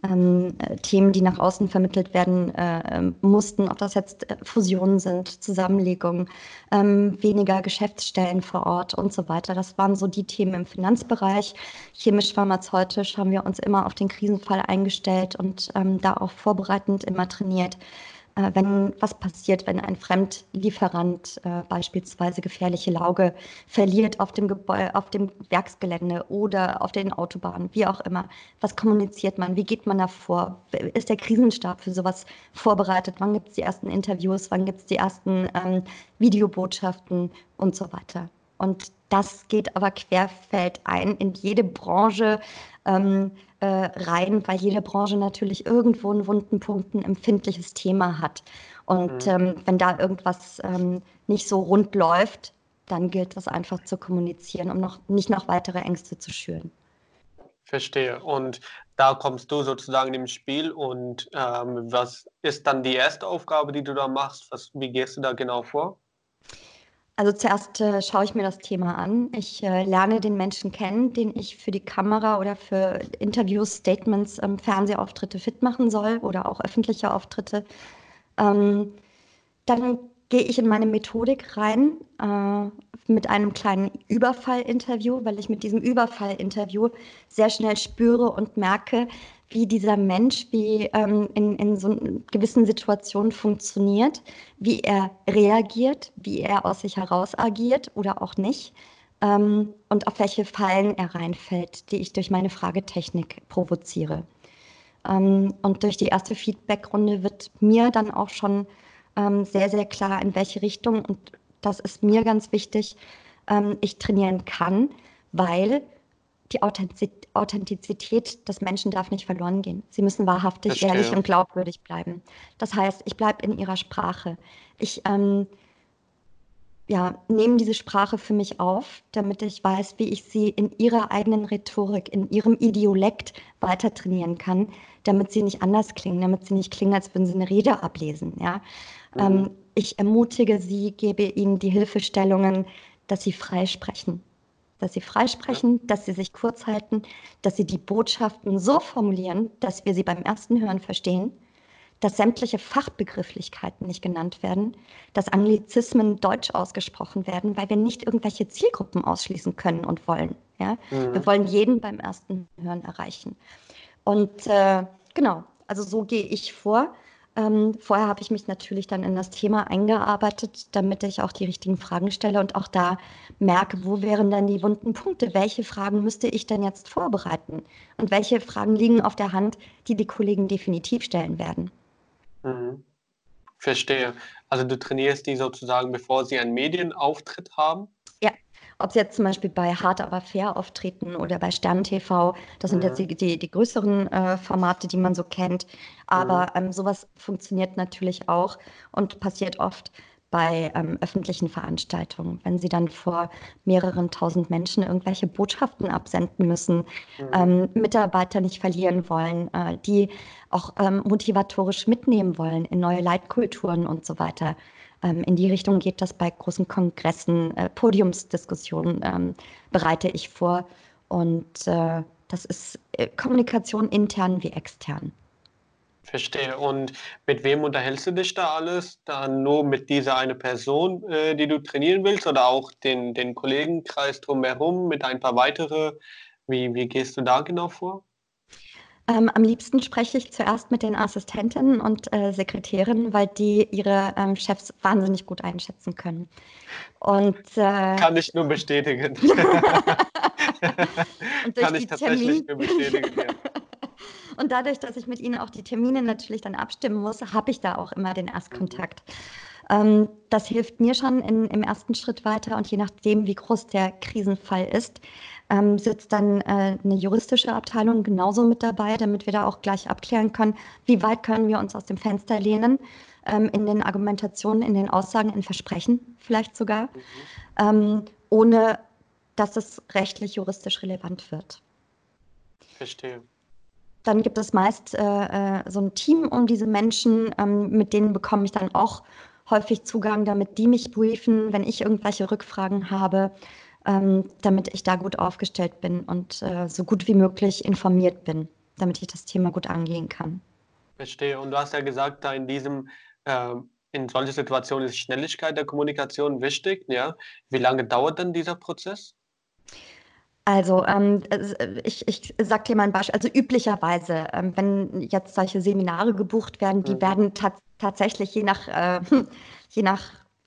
ähm, äh, Themen, die nach außen vermittelt werden äh, ähm, mussten, ob das jetzt äh, Fusionen sind, Zusammenlegungen, ähm, weniger Geschäftsstellen vor Ort und so weiter. Das waren so die Themen im Finanzbereich. Chemisch-pharmazeutisch haben wir uns immer auf den Krisenfall eingestellt und ähm, da auch vorbereitend immer trainiert. Äh, wenn was passiert, wenn ein Fremdlieferant äh, beispielsweise gefährliche Lauge verliert auf dem, Gebäude, auf dem Werksgelände oder auf den Autobahnen, wie auch immer. Was kommuniziert man? Wie geht man da vor? Ist der Krisenstab für sowas vorbereitet? Wann gibt es die ersten Interviews? Wann gibt es die ersten ähm, Videobotschaften und so weiter? Und das geht aber querfeld ein in jede Branche ähm, äh, rein, weil jede Branche natürlich irgendwo einen wunden Punkt, ein empfindliches Thema hat. Und mhm. ähm, wenn da irgendwas ähm, nicht so rund läuft, dann gilt das einfach zu kommunizieren, um noch nicht noch weitere Ängste zu schüren. Verstehe. Und da kommst du sozusagen im Spiel. Und ähm, was ist dann die erste Aufgabe, die du da machst? Was, wie gehst du da genau vor? Also zuerst äh, schaue ich mir das Thema an. Ich äh, lerne den Menschen kennen, den ich für die Kamera oder für Interviews, Statements, ähm, Fernsehauftritte fit machen soll oder auch öffentliche Auftritte. Ähm, dann gehe ich in meine Methodik rein äh, mit einem kleinen Überfallinterview, weil ich mit diesem Überfallinterview sehr schnell spüre und merke, wie dieser Mensch, wie ähm, in, in so gewissen Situationen funktioniert, wie er reagiert, wie er aus sich heraus agiert oder auch nicht ähm, und auf welche Fallen er reinfällt, die ich durch meine Fragetechnik provoziere. Ähm, und durch die erste Feedbackrunde wird mir dann auch schon ähm, sehr, sehr klar, in welche Richtung, und das ist mir ganz wichtig, ähm, ich trainieren kann, weil die Authentizität des Menschen darf nicht verloren gehen. Sie müssen wahrhaftig, Verstehe. ehrlich und glaubwürdig bleiben. Das heißt, ich bleibe in ihrer Sprache. Ich ähm, ja, nehme diese Sprache für mich auf, damit ich weiß, wie ich sie in ihrer eigenen Rhetorik, in ihrem Idiolekt weiter trainieren kann, damit sie nicht anders klingen, damit sie nicht klingen, als würden sie eine Rede ablesen. Ja? Mhm. Ähm, ich ermutige sie, gebe ihnen die Hilfestellungen, dass sie frei sprechen. Dass sie frei sprechen, dass sie sich kurz halten, dass sie die Botschaften so formulieren, dass wir sie beim ersten Hören verstehen, dass sämtliche Fachbegrifflichkeiten nicht genannt werden, dass Anglizismen deutsch ausgesprochen werden, weil wir nicht irgendwelche Zielgruppen ausschließen können und wollen. Ja? Mhm. Wir wollen jeden beim ersten Hören erreichen. Und äh, genau, also so gehe ich vor. Ähm, vorher habe ich mich natürlich dann in das Thema eingearbeitet, damit ich auch die richtigen Fragen stelle und auch da merke, wo wären dann die wunden Punkte? Welche Fragen müsste ich denn jetzt vorbereiten? Und welche Fragen liegen auf der Hand, die die Kollegen definitiv stellen werden? Mhm. Verstehe. Also du trainierst die sozusagen, bevor sie einen Medienauftritt haben? Ob sie jetzt zum Beispiel bei Hart aber fair auftreten oder bei Stern TV, das sind mhm. jetzt die, die, die größeren äh, Formate, die man so kennt. Aber mhm. ähm, sowas funktioniert natürlich auch und passiert oft bei ähm, öffentlichen Veranstaltungen, wenn sie dann vor mehreren tausend Menschen irgendwelche Botschaften absenden müssen, mhm. ähm, Mitarbeiter nicht verlieren wollen, äh, die auch ähm, motivatorisch mitnehmen wollen in neue Leitkulturen und so weiter. Ähm, in die Richtung geht das bei großen Kongressen, äh, Podiumsdiskussionen ähm, bereite ich vor. Und äh, das ist äh, Kommunikation intern wie extern. Verstehe. Und mit wem unterhältst du dich da alles? Dann nur mit dieser eine Person, äh, die du trainieren willst, oder auch den, den Kollegenkreis drumherum mit ein paar weitere? Wie, wie gehst du da genau vor? Ähm, am liebsten spreche ich zuerst mit den Assistentinnen und äh, Sekretärinnen, weil die ihre ähm, Chefs wahnsinnig gut einschätzen können. Und, äh, Kann ich nur bestätigen. Kann ich tatsächlich Termin nur bestätigen. Ja. Und dadurch, dass ich mit ihnen auch die Termine natürlich dann abstimmen muss, habe ich da auch immer den Erstkontakt. Ähm, das hilft mir schon in, im ersten Schritt weiter und je nachdem, wie groß der Krisenfall ist, ähm, sitzt dann äh, eine juristische Abteilung genauso mit dabei, damit wir da auch gleich abklären können, wie weit können wir uns aus dem Fenster lehnen ähm, in den Argumentationen, in den Aussagen, in Versprechen vielleicht sogar, mhm. ähm, ohne dass es rechtlich juristisch relevant wird. Verstehe. Dann gibt es meist äh, äh, so ein Team um diese Menschen, ähm, mit denen bekomme ich dann auch häufig Zugang, damit die mich briefen, wenn ich irgendwelche Rückfragen habe ähm, damit ich da gut aufgestellt bin und äh, so gut wie möglich informiert bin, damit ich das Thema gut angehen kann. Verstehe. Und du hast ja gesagt, da in diesem äh, in solchen Situationen ist Schnelligkeit der Kommunikation wichtig. Ja? Wie lange dauert denn dieser Prozess? Also ähm, ich, ich sage dir mal ein Beispiel. Also üblicherweise, ähm, wenn jetzt solche Seminare gebucht werden, die mhm. werden ta tatsächlich je nach, äh, je nach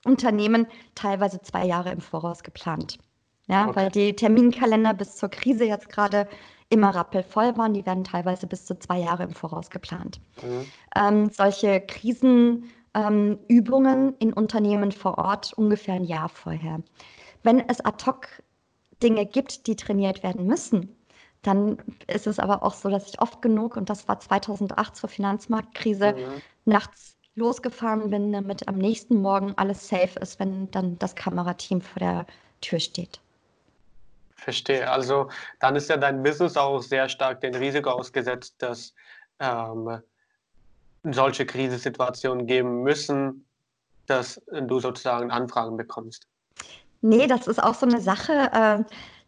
Unternehmen teilweise zwei Jahre im Voraus geplant. Ja, okay. weil die Terminkalender bis zur Krise jetzt gerade immer rappelvoll waren. Die werden teilweise bis zu zwei Jahre im Voraus geplant. Mhm. Ähm, solche Krisenübungen ähm, in Unternehmen vor Ort ungefähr ein Jahr vorher. Wenn es ad hoc Dinge gibt, die trainiert werden müssen, dann ist es aber auch so, dass ich oft genug, und das war 2008 zur Finanzmarktkrise, mhm. nachts losgefahren bin, damit am nächsten Morgen alles safe ist, wenn dann das Kamerateam vor der Tür steht. Verstehe. Also dann ist ja dein Business auch sehr stark dem Risiko ausgesetzt, dass ähm, solche Krisensituationen geben müssen, dass du sozusagen Anfragen bekommst. Nee, das ist auch so eine Sache. Äh,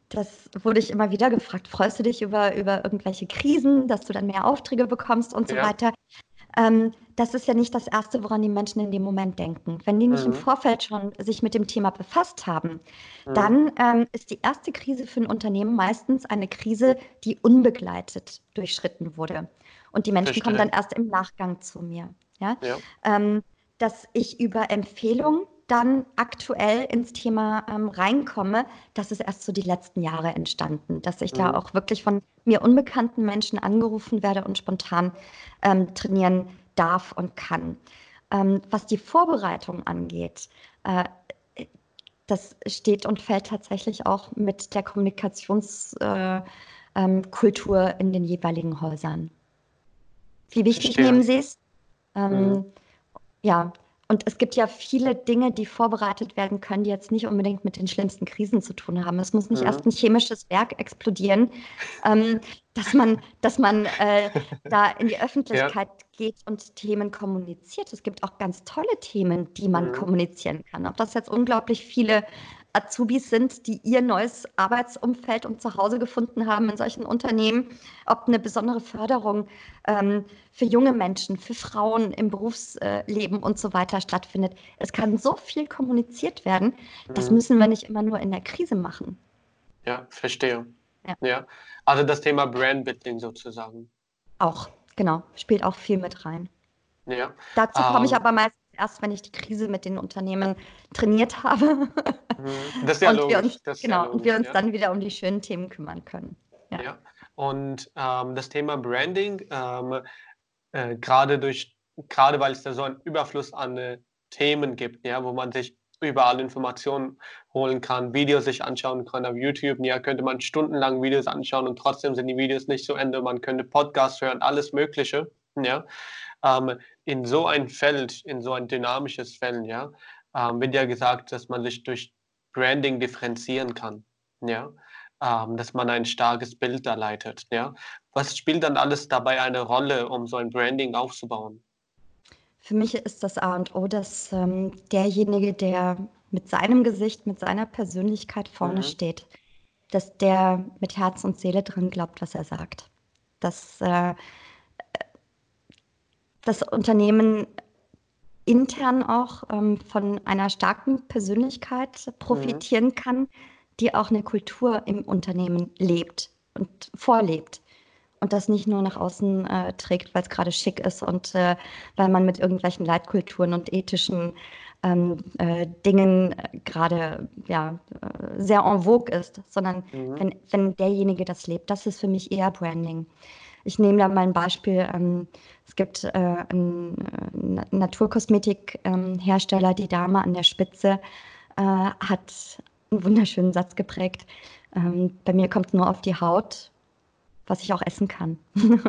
das wurde ich immer wieder gefragt. Freust du dich über, über irgendwelche Krisen, dass du dann mehr Aufträge bekommst und so ja. weiter? Ähm, das ist ja nicht das Erste, woran die Menschen in dem Moment denken. Wenn die nicht mhm. im Vorfeld schon sich mit dem Thema befasst haben, mhm. dann ähm, ist die erste Krise für ein Unternehmen meistens eine Krise, die unbegleitet durchschritten wurde. Und die Menschen Verstehe. kommen dann erst im Nachgang zu mir. Ja? ja. Ähm, dass ich über Empfehlungen dann aktuell ins Thema ähm, reinkomme, das ist erst so die letzten Jahre entstanden, dass ich mhm. da auch wirklich von mir unbekannten Menschen angerufen werde und spontan ähm, trainieren darf und kann. Ähm, was die Vorbereitung angeht, äh, das steht und fällt tatsächlich auch mit der Kommunikationskultur äh, ähm, in den jeweiligen Häusern. Wie wichtig Verstehe. nehmen Sie es? Ähm, mhm. Ja, und es gibt ja viele Dinge, die vorbereitet werden können, die jetzt nicht unbedingt mit den schlimmsten Krisen zu tun haben. Es muss nicht mhm. erst ein chemisches Werk explodieren, ähm, dass man, dass man äh, da in die Öffentlichkeit ja. geht und Themen kommuniziert. Es gibt auch ganz tolle Themen, die man mhm. kommunizieren kann. Ob das jetzt unglaublich viele Azubis sind, die ihr neues Arbeitsumfeld und Zuhause gefunden haben in solchen Unternehmen, ob eine besondere Förderung ähm, für junge Menschen, für Frauen im Berufsleben und so weiter stattfindet. Es kann so viel kommuniziert werden, das mhm. müssen wir nicht immer nur in der Krise machen. Ja, verstehe. Ja. ja. Also das Thema Brandbuilding sozusagen. Auch, genau, spielt auch viel mit rein. Ja. Dazu komme um, ich ähm. aber meist erst, wenn ich die Krise mit den Unternehmen trainiert habe. Mhm. Das ist ja und logisch. Wir uns, genau, ja logisch, und wir uns ja. dann wieder um die schönen Themen kümmern können. Ja. ja. Und ähm, das Thema Branding, ähm, äh, gerade durch, gerade weil es da so einen Überfluss an äh, Themen gibt, ja, wo man sich überall Informationen holen kann, Videos sich anschauen kann auf YouTube. Ja, könnte man stundenlang Videos anschauen und trotzdem sind die Videos nicht zu Ende. Man könnte Podcasts hören, alles Mögliche. Ja, ähm, in so ein Feld, in so ein dynamisches Feld, ja, ähm, wird ja gesagt, dass man sich durch Branding differenzieren kann, ja, ähm, dass man ein starkes Bild da leitet, ja. Was spielt dann alles dabei eine Rolle, um so ein Branding aufzubauen? Für mich ist das A und O, dass ähm, derjenige, der mit seinem Gesicht, mit seiner Persönlichkeit vorne mhm. steht, dass der mit Herz und Seele dran glaubt, was er sagt. Dass äh, das Unternehmen intern auch ähm, von einer starken Persönlichkeit profitieren mhm. kann, die auch eine Kultur im Unternehmen lebt und vorlebt. Und das nicht nur nach außen äh, trägt, weil es gerade schick ist und äh, weil man mit irgendwelchen Leitkulturen und ethischen ähm, äh, Dingen äh, gerade ja, äh, sehr en vogue ist, sondern mhm. wenn, wenn derjenige das lebt, das ist für mich eher Branding. Ich nehme da mal ein Beispiel. Ähm, es gibt äh, einen äh, Naturkosmetikhersteller, die Dame an der Spitze äh, hat einen wunderschönen Satz geprägt. Ähm, bei mir kommt nur auf die Haut, was ich auch essen kann.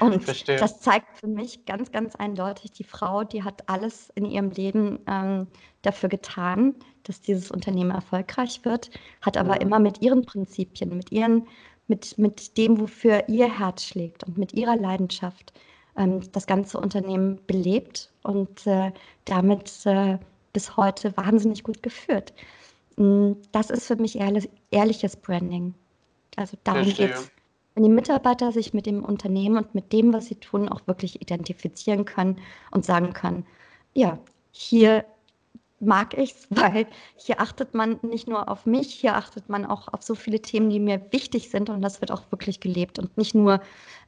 Und Verstehe. das zeigt für mich ganz, ganz eindeutig, die Frau, die hat alles in ihrem Leben ähm, dafür getan, dass dieses Unternehmen erfolgreich wird, hat aber ja. immer mit ihren Prinzipien, mit ihren mit, mit dem, wofür ihr Herz schlägt und mit ihrer Leidenschaft ähm, das ganze Unternehmen belebt und äh, damit äh, bis heute wahnsinnig gut geführt. Mm, das ist für mich ehrlich, ehrliches Branding. Also darum geht es. Wenn die Mitarbeiter sich mit dem Unternehmen und mit dem, was sie tun, auch wirklich identifizieren können und sagen können, ja, hier mag ich es, weil hier achtet man nicht nur auf mich, hier achtet man auch auf so viele Themen, die mir wichtig sind und das wird auch wirklich gelebt und nicht nur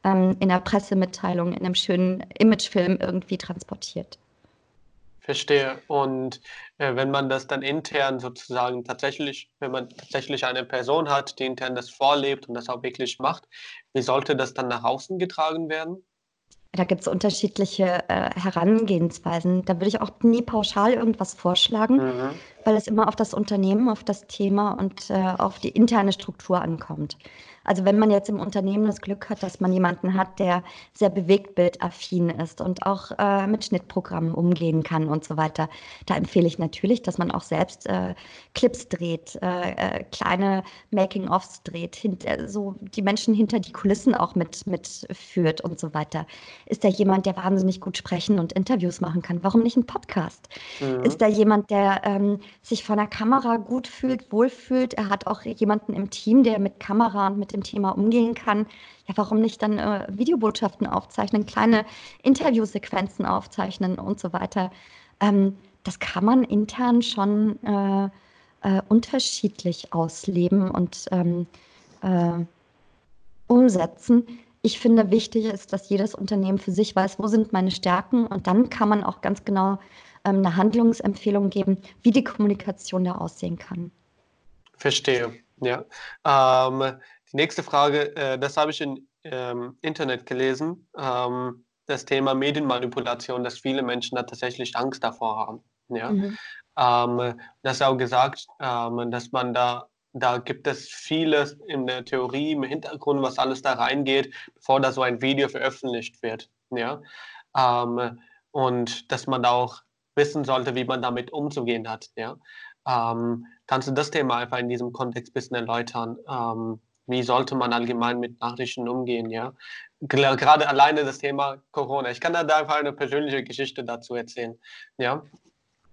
ähm, in der Pressemitteilung, in einem schönen Imagefilm irgendwie transportiert. Verstehe. Und äh, wenn man das dann intern sozusagen tatsächlich, wenn man tatsächlich eine Person hat, die intern das vorlebt und das auch wirklich macht, wie sollte das dann nach außen getragen werden? Da gibt es unterschiedliche äh, Herangehensweisen. Da würde ich auch nie pauschal irgendwas vorschlagen, mhm. Weil es immer auf das Unternehmen, auf das Thema und äh, auf die interne Struktur ankommt. Also wenn man jetzt im Unternehmen das Glück hat, dass man jemanden hat, der sehr bewegtbildaffin ist und auch äh, mit Schnittprogrammen umgehen kann und so weiter, da empfehle ich natürlich, dass man auch selbst äh, Clips dreht, äh, äh kleine Making-ofs dreht, hinter, so die Menschen hinter die Kulissen auch mit mitführt und so weiter. Ist da jemand, der wahnsinnig gut sprechen und Interviews machen kann? Warum nicht ein Podcast? Mhm. Ist da jemand, der ähm, sich vor einer Kamera gut fühlt, wohlfühlt. Er hat auch jemanden im Team, der mit Kamera und mit dem Thema umgehen kann. Ja, warum nicht dann äh, Videobotschaften aufzeichnen, kleine Interviewsequenzen aufzeichnen und so weiter. Ähm, das kann man intern schon äh, äh, unterschiedlich ausleben und ähm, äh, umsetzen. Ich finde, wichtig ist, dass jedes Unternehmen für sich weiß, wo sind meine Stärken und dann kann man auch ganz genau ähm, eine Handlungsempfehlung geben, wie die Kommunikation da aussehen kann. Verstehe, ja. Ähm, die nächste Frage, äh, das habe ich im ähm, Internet gelesen, ähm, das Thema Medienmanipulation, dass viele Menschen da tatsächlich Angst davor haben. Ja. Mhm. Ähm, das auch gesagt, ähm, dass man da da gibt es vieles in der Theorie im Hintergrund, was alles da reingeht, bevor da so ein Video veröffentlicht wird. Ja? Ähm, und dass man da auch wissen sollte, wie man damit umzugehen hat. Ja? Ähm, kannst du das Thema einfach in diesem Kontext ein bisschen erläutern? Ähm, wie sollte man allgemein mit Nachrichten umgehen? Ja? Gerade alleine das Thema Corona. Ich kann da einfach eine persönliche Geschichte dazu erzählen. Ja?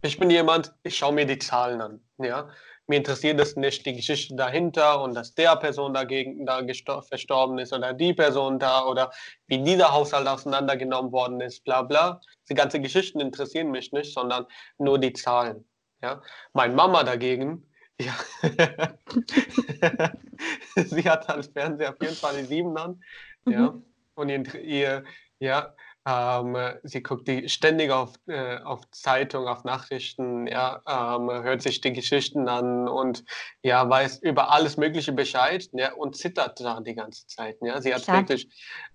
Ich bin jemand, ich schaue mir die Zahlen an. Ja? Mir interessiert es nicht die Geschichte dahinter und dass der Person dagegen da verstorben ist oder die Person da oder wie dieser Haushalt auseinandergenommen worden ist, bla bla. Die ganzen Geschichten interessieren mich nicht, sondern nur die Zahlen. Ja? Meine Mama dagegen, ja, sie hat als Fernseher 24-7 an, mhm. ja, und ihr, ihr ja, ähm, sie guckt die ständig auf, äh, auf Zeitung, auf Nachrichten, ja, ähm, hört sich die Geschichten an und ja, weiß über alles Mögliche Bescheid ja, und zittert da die ganze Zeit. Ja. Sie hat Klar. wirklich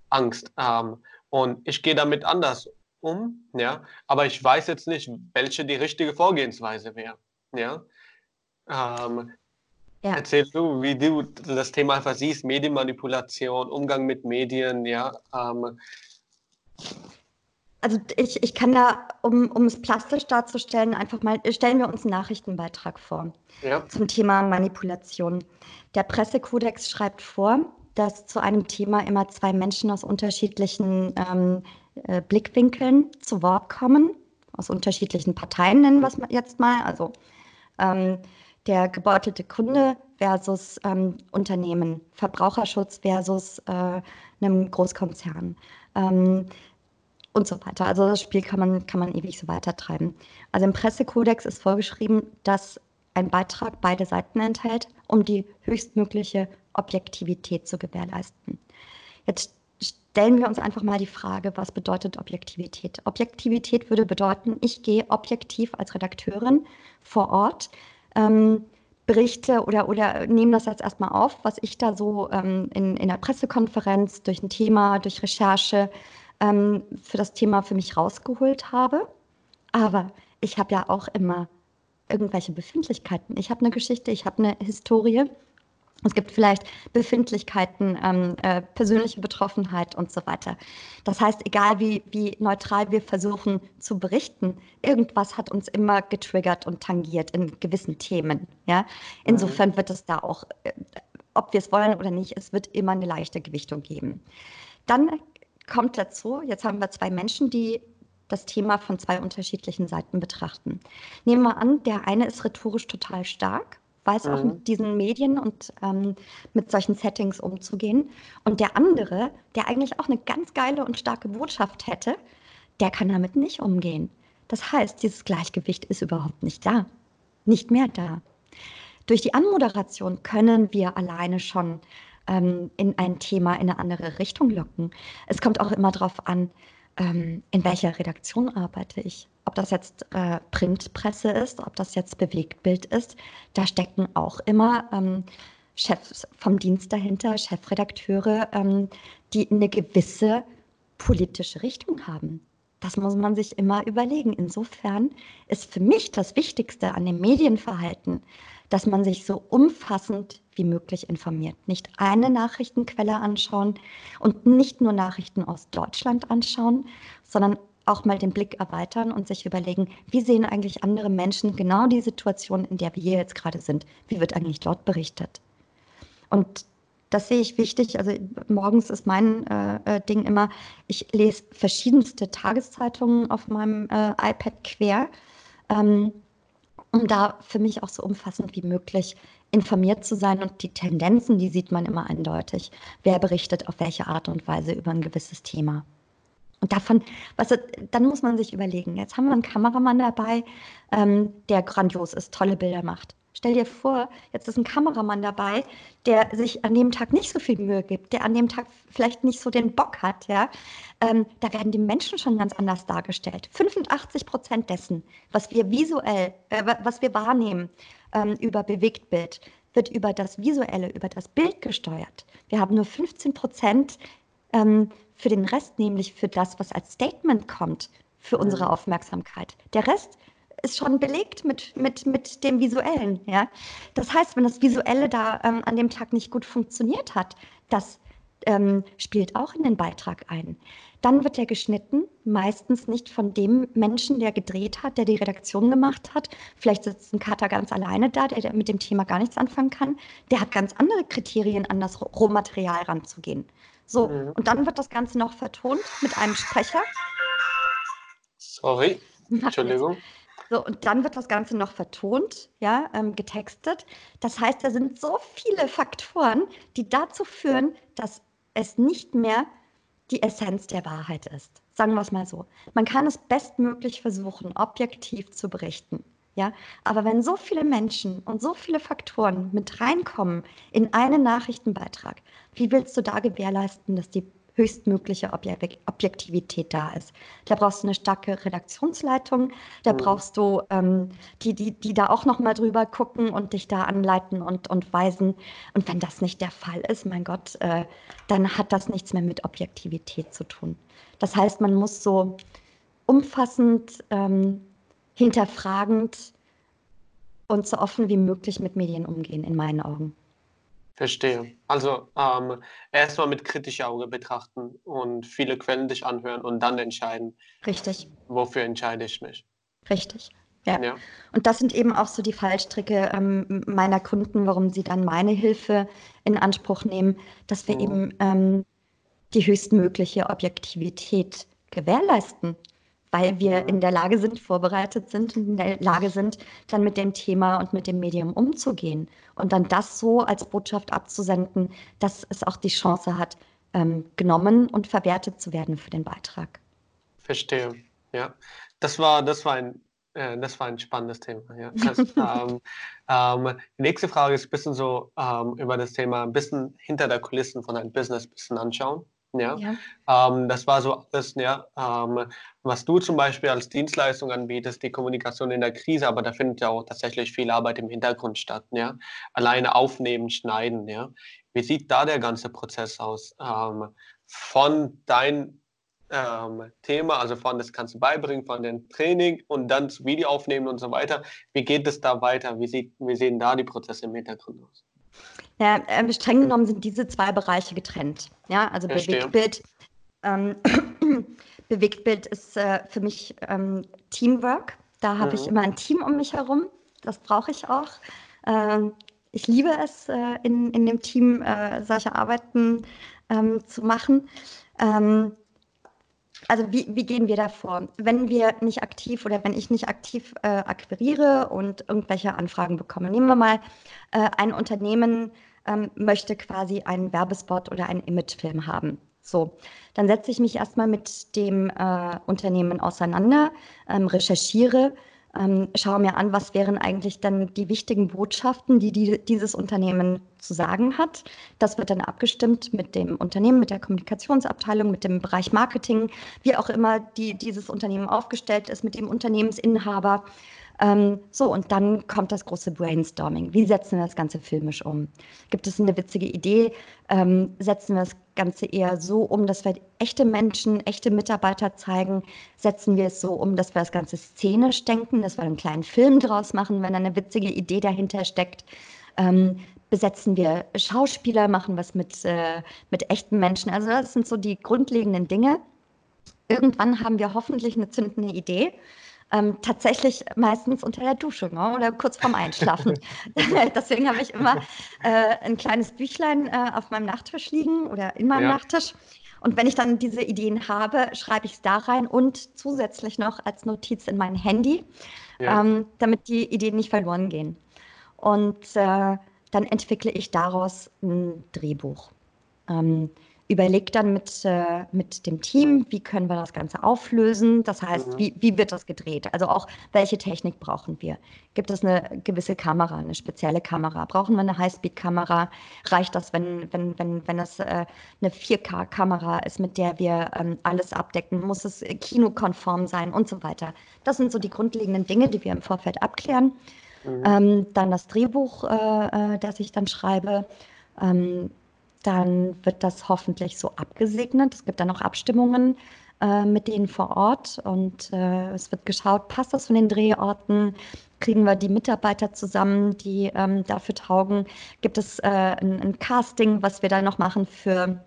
Angst. Ähm, und ich gehe damit anders um, ja, aber ich weiß jetzt nicht, welche die richtige Vorgehensweise wäre. Ja. Ähm, ja. Erzähl du, wie du das Thema einfach siehst, Medienmanipulation, Umgang mit Medien, ja. Ähm, also ich, ich kann da, um, um es plastisch darzustellen, einfach mal, stellen wir uns einen Nachrichtenbeitrag vor ja. zum Thema Manipulation. Der Pressekodex schreibt vor, dass zu einem Thema immer zwei Menschen aus unterschiedlichen ähm, äh, Blickwinkeln zu Wort kommen, aus unterschiedlichen Parteien nennen wir es jetzt mal. Also ähm, der gebeutelte Kunde versus ähm, Unternehmen, Verbraucherschutz versus äh, einem Großkonzern. Und so weiter. Also das Spiel kann man, kann man ewig so weitertreiben. Also im Pressekodex ist vorgeschrieben, dass ein Beitrag beide Seiten enthält, um die höchstmögliche Objektivität zu gewährleisten. Jetzt stellen wir uns einfach mal die Frage, was bedeutet Objektivität? Objektivität würde bedeuten, ich gehe objektiv als Redakteurin vor Ort, ähm, berichte oder, oder nehme das jetzt erstmal auf, was ich da so ähm, in, in der Pressekonferenz durch ein Thema, durch Recherche ähm, für das Thema für mich rausgeholt habe. Aber ich habe ja auch immer irgendwelche Befindlichkeiten. Ich habe eine Geschichte, ich habe eine Historie. Es gibt vielleicht Befindlichkeiten, ähm, äh, persönliche Betroffenheit und so weiter. Das heißt, egal wie, wie neutral wir versuchen zu berichten, irgendwas hat uns immer getriggert und tangiert in gewissen Themen. Ja? Insofern mhm. wird es da auch, äh, ob wir es wollen oder nicht, es wird immer eine leichte Gewichtung geben. Dann kommt dazu, jetzt haben wir zwei Menschen, die das Thema von zwei unterschiedlichen Seiten betrachten. Nehmen wir an, der eine ist rhetorisch total stark, weiß mhm. auch mit diesen Medien und ähm, mit solchen Settings umzugehen. Und der andere, der eigentlich auch eine ganz geile und starke Botschaft hätte, der kann damit nicht umgehen. Das heißt, dieses Gleichgewicht ist überhaupt nicht da, nicht mehr da. Durch die Anmoderation können wir alleine schon ähm, in ein Thema in eine andere Richtung locken. Es kommt auch immer darauf an, ähm, in welcher Redaktion arbeite ich. Ob das jetzt äh, Printpresse ist, ob das jetzt Bewegtbild ist, da stecken auch immer ähm, Chefs vom Dienst dahinter, Chefredakteure, ähm, die eine gewisse politische Richtung haben. Das muss man sich immer überlegen. Insofern ist für mich das Wichtigste an dem Medienverhalten, dass man sich so umfassend wie möglich informiert. Nicht eine Nachrichtenquelle anschauen und nicht nur Nachrichten aus Deutschland anschauen, sondern auch mal den Blick erweitern und sich überlegen, wie sehen eigentlich andere Menschen genau die Situation, in der wir jetzt gerade sind? Wie wird eigentlich dort berichtet? Und das sehe ich wichtig. Also morgens ist mein äh, äh Ding immer, ich lese verschiedenste Tageszeitungen auf meinem äh, iPad quer. Ähm, um da für mich auch so umfassend wie möglich informiert zu sein. Und die Tendenzen, die sieht man immer eindeutig. Wer berichtet auf welche Art und Weise über ein gewisses Thema. Und davon, was, dann muss man sich überlegen, jetzt haben wir einen Kameramann dabei, ähm, der grandios ist, tolle Bilder macht. Stell dir vor, jetzt ist ein Kameramann dabei, der sich an dem Tag nicht so viel Mühe gibt, der an dem Tag vielleicht nicht so den Bock hat, ja. Ähm, da werden die Menschen schon ganz anders dargestellt. 85 Prozent dessen, was wir visuell, äh, was wir wahrnehmen ähm, über Bewegtbild, wird über das Visuelle, über das Bild gesteuert. Wir haben nur 15 Prozent ähm, für den Rest, nämlich für das, was als Statement kommt, für unsere. Aufmerksamkeit. Der Rest ist schon belegt mit, mit, mit dem Visuellen. Ja? Das heißt, wenn das Visuelle da ähm, an dem Tag nicht gut funktioniert hat, das ähm, spielt auch in den Beitrag ein. Dann wird er geschnitten, meistens nicht von dem Menschen, der gedreht hat, der die Redaktion gemacht hat. Vielleicht sitzt ein Cutter ganz alleine da, der, der mit dem Thema gar nichts anfangen kann. Der hat ganz andere Kriterien, an das Rohmaterial ranzugehen. So, mhm. und dann wird das Ganze noch vertont mit einem Sprecher. Sorry, Entschuldigung. So, und dann wird das Ganze noch vertont, ja, ähm, getextet. Das heißt, da sind so viele Faktoren, die dazu führen, dass es nicht mehr die Essenz der Wahrheit ist. Sagen wir es mal so. Man kann es bestmöglich versuchen, objektiv zu berichten. Ja, aber wenn so viele Menschen und so viele Faktoren mit reinkommen in einen Nachrichtenbeitrag, wie willst du da gewährleisten, dass die höchstmögliche Objektivität da ist. Da brauchst du eine starke Redaktionsleitung, da mhm. brauchst du ähm, die, die, die da auch nochmal drüber gucken und dich da anleiten und, und weisen. Und wenn das nicht der Fall ist, mein Gott, äh, dann hat das nichts mehr mit Objektivität zu tun. Das heißt, man muss so umfassend, ähm, hinterfragend und so offen wie möglich mit Medien umgehen, in meinen Augen. Verstehe. Also ähm, erstmal mit kritischer Auge betrachten und viele Quellen dich anhören und dann entscheiden. Richtig. Wofür entscheide ich mich? Richtig. Ja. ja. Und das sind eben auch so die Fallstricke ähm, meiner Kunden, warum sie dann meine Hilfe in Anspruch nehmen, dass wir mhm. eben ähm, die höchstmögliche Objektivität gewährleisten weil wir in der Lage sind, vorbereitet sind und in der Lage sind, dann mit dem Thema und mit dem Medium umzugehen und dann das so als Botschaft abzusenden, dass es auch die Chance hat, ähm, genommen und verwertet zu werden für den Beitrag. Verstehe, ja. Das war, das war ein äh, das war ein spannendes Thema. Ja. Das, ähm, ähm, die nächste Frage ist ein bisschen so ähm, über das Thema ein bisschen hinter der Kulissen von einem Business ein bisschen anschauen. Ja, ja. Ähm, das war so alles, ja, ähm, was du zum Beispiel als Dienstleistung anbietest, die Kommunikation in der Krise, aber da findet ja auch tatsächlich viel Arbeit im Hintergrund statt, ja. Alleine aufnehmen, schneiden, ja. Wie sieht da der ganze Prozess aus? Ähm, von dein ähm, Thema, also von das kannst du beibringen, von dem Training und dann das Video aufnehmen und so weiter. Wie geht es da weiter? Wie, sieht, wie sehen da die Prozesse im Hintergrund aus? Ja, äh, streng genommen sind diese zwei Bereiche getrennt. Ja, also Bewegtbild. Ähm, Bewegtbild ist äh, für mich ähm, Teamwork. Da habe mhm. ich immer ein Team um mich herum. Das brauche ich auch. Ähm, ich liebe es, äh, in, in dem Team äh, solche Arbeiten ähm, zu machen. Ähm, also wie, wie gehen wir da vor? Wenn wir nicht aktiv oder wenn ich nicht aktiv äh, akquiriere und irgendwelche Anfragen bekomme, nehmen wir mal äh, ein Unternehmen ähm, möchte quasi einen Werbespot oder einen Imagefilm haben. So, dann setze ich mich erstmal mit dem äh, Unternehmen auseinander, ähm, recherchiere, ähm, schaue mir an, was wären eigentlich dann die wichtigen Botschaften, die, die dieses Unternehmen zu sagen hat. Das wird dann abgestimmt mit dem Unternehmen, mit der Kommunikationsabteilung, mit dem Bereich Marketing, wie auch immer die, dieses Unternehmen aufgestellt ist, mit dem Unternehmensinhaber. Ähm, so, und dann kommt das große Brainstorming. Wie setzen wir das Ganze filmisch um? Gibt es eine witzige Idee? Ähm, setzen wir das Ganze eher so um, dass wir echte Menschen, echte Mitarbeiter zeigen? Setzen wir es so um, dass wir das Ganze szenisch denken, dass wir einen kleinen Film draus machen, wenn eine witzige Idee dahinter steckt? Ähm, besetzen wir Schauspieler, machen was mit, äh, mit echten Menschen. Also das sind so die grundlegenden Dinge. Irgendwann haben wir hoffentlich eine zündende Idee ähm, tatsächlich meistens unter der Dusche ne? oder kurz vorm Einschlafen. Deswegen habe ich immer äh, ein kleines Büchlein äh, auf meinem Nachttisch liegen oder in meinem ja. Nachttisch. Und wenn ich dann diese Ideen habe, schreibe ich es da rein und zusätzlich noch als Notiz in mein Handy. ja. ähm, damit die Ideen nicht verloren gehen. Und äh, dann entwickle ich daraus ein Drehbuch. Ähm, überlege dann mit, äh, mit dem Team, wie können wir das Ganze auflösen. Das heißt, mhm. wie, wie wird das gedreht? Also auch, welche Technik brauchen wir? Gibt es eine gewisse Kamera, eine spezielle Kamera? Brauchen wir eine Highspeed-Kamera? Reicht das, wenn, wenn, wenn, wenn es äh, eine 4K-Kamera ist, mit der wir ähm, alles abdecken? Muss es kinokonform sein und so weiter? Das sind so die grundlegenden Dinge, die wir im Vorfeld abklären. Mhm. Ähm, dann das Drehbuch, äh, äh das ich dann schreibe. Ähm, dann wird das hoffentlich so abgesegnet. Es gibt dann auch Abstimmungen äh, mit denen vor Ort und äh, es wird geschaut, passt das von den Drehorten? Kriegen wir die Mitarbeiter zusammen, die ähm, dafür taugen? Gibt es äh, ein, ein, Casting, was wir da noch machen für,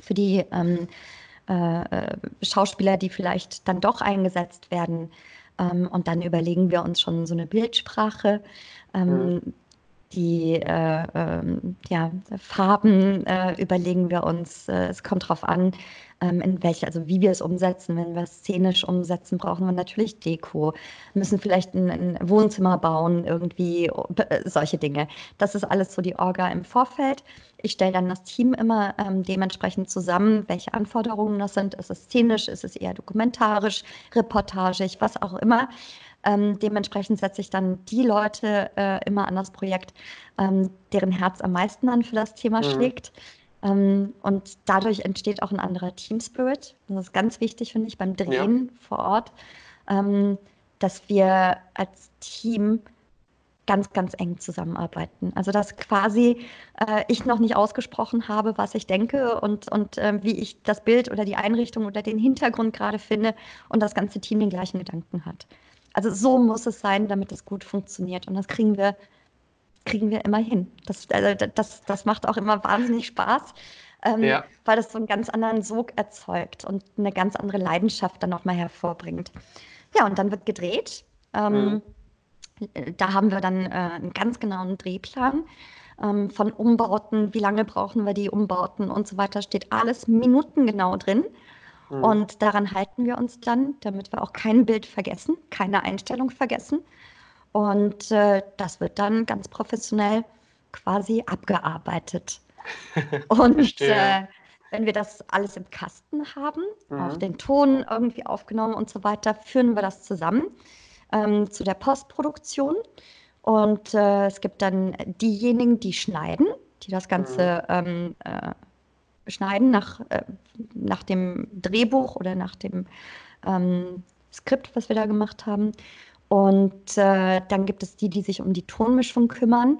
für die ähm, äh, äh, Schauspieler, die vielleicht dann doch eingesetzt werden? Ähm, und dann überlegen wir uns schon so eine Bildsprache. Mhm die äh, ähm, ja, Farben äh, überlegen wir uns. Äh, es kommt darauf an, ähm, in welche, also wie wir es umsetzen. Wenn wir es szenisch umsetzen, brauchen wir natürlich Deko. Müssen vielleicht ein, ein Wohnzimmer bauen, irgendwie äh, solche Dinge. Das ist alles so die Orga im Vorfeld. Ich stelle dann das Team immer ähm, dementsprechend zusammen, welche Anforderungen das sind. Ist es szenisch, ist es eher dokumentarisch, reportagig, was auch immer. Ähm, dementsprechend setze ich dann die Leute äh, immer an das Projekt, ähm, deren Herz am meisten dann für das Thema mhm. schlägt. Ähm, und dadurch entsteht auch ein anderer Team Spirit. Das ist ganz wichtig, finde ich, beim Drehen ja. vor Ort, ähm, dass wir als Team ganz, ganz eng zusammenarbeiten. Also dass quasi äh, ich noch nicht ausgesprochen habe, was ich denke und, und äh, wie ich das Bild oder die Einrichtung oder den Hintergrund gerade finde und das ganze Team den gleichen Gedanken hat. Also so muss es sein, damit es gut funktioniert. Und das kriegen wir, kriegen wir immer hin. Das, also das, das macht auch immer wahnsinnig Spaß, ähm, ja. weil das so einen ganz anderen Sog erzeugt und eine ganz andere Leidenschaft dann nochmal hervorbringt. Ja, und dann wird gedreht. Ähm, mhm. Da haben wir dann äh, einen ganz genauen Drehplan ähm, von Umbauten, wie lange brauchen wir die Umbauten und so weiter, steht alles minutengenau drin. Mhm. Und daran halten wir uns dann, damit wir auch kein Bild vergessen, keine Einstellung vergessen. Und äh, das wird dann ganz professionell quasi abgearbeitet. Und äh, wenn wir das alles im Kasten haben, mhm. auch den Ton irgendwie aufgenommen und so weiter, führen wir das zusammen ähm, zu der Postproduktion. Und äh, es gibt dann diejenigen, die schneiden, die das Ganze mhm. ähm, äh, schneiden nach, äh, nach dem Drehbuch oder nach dem ähm, Skript, was wir da gemacht haben. Und äh, dann gibt es die, die sich um die Tonmischung kümmern,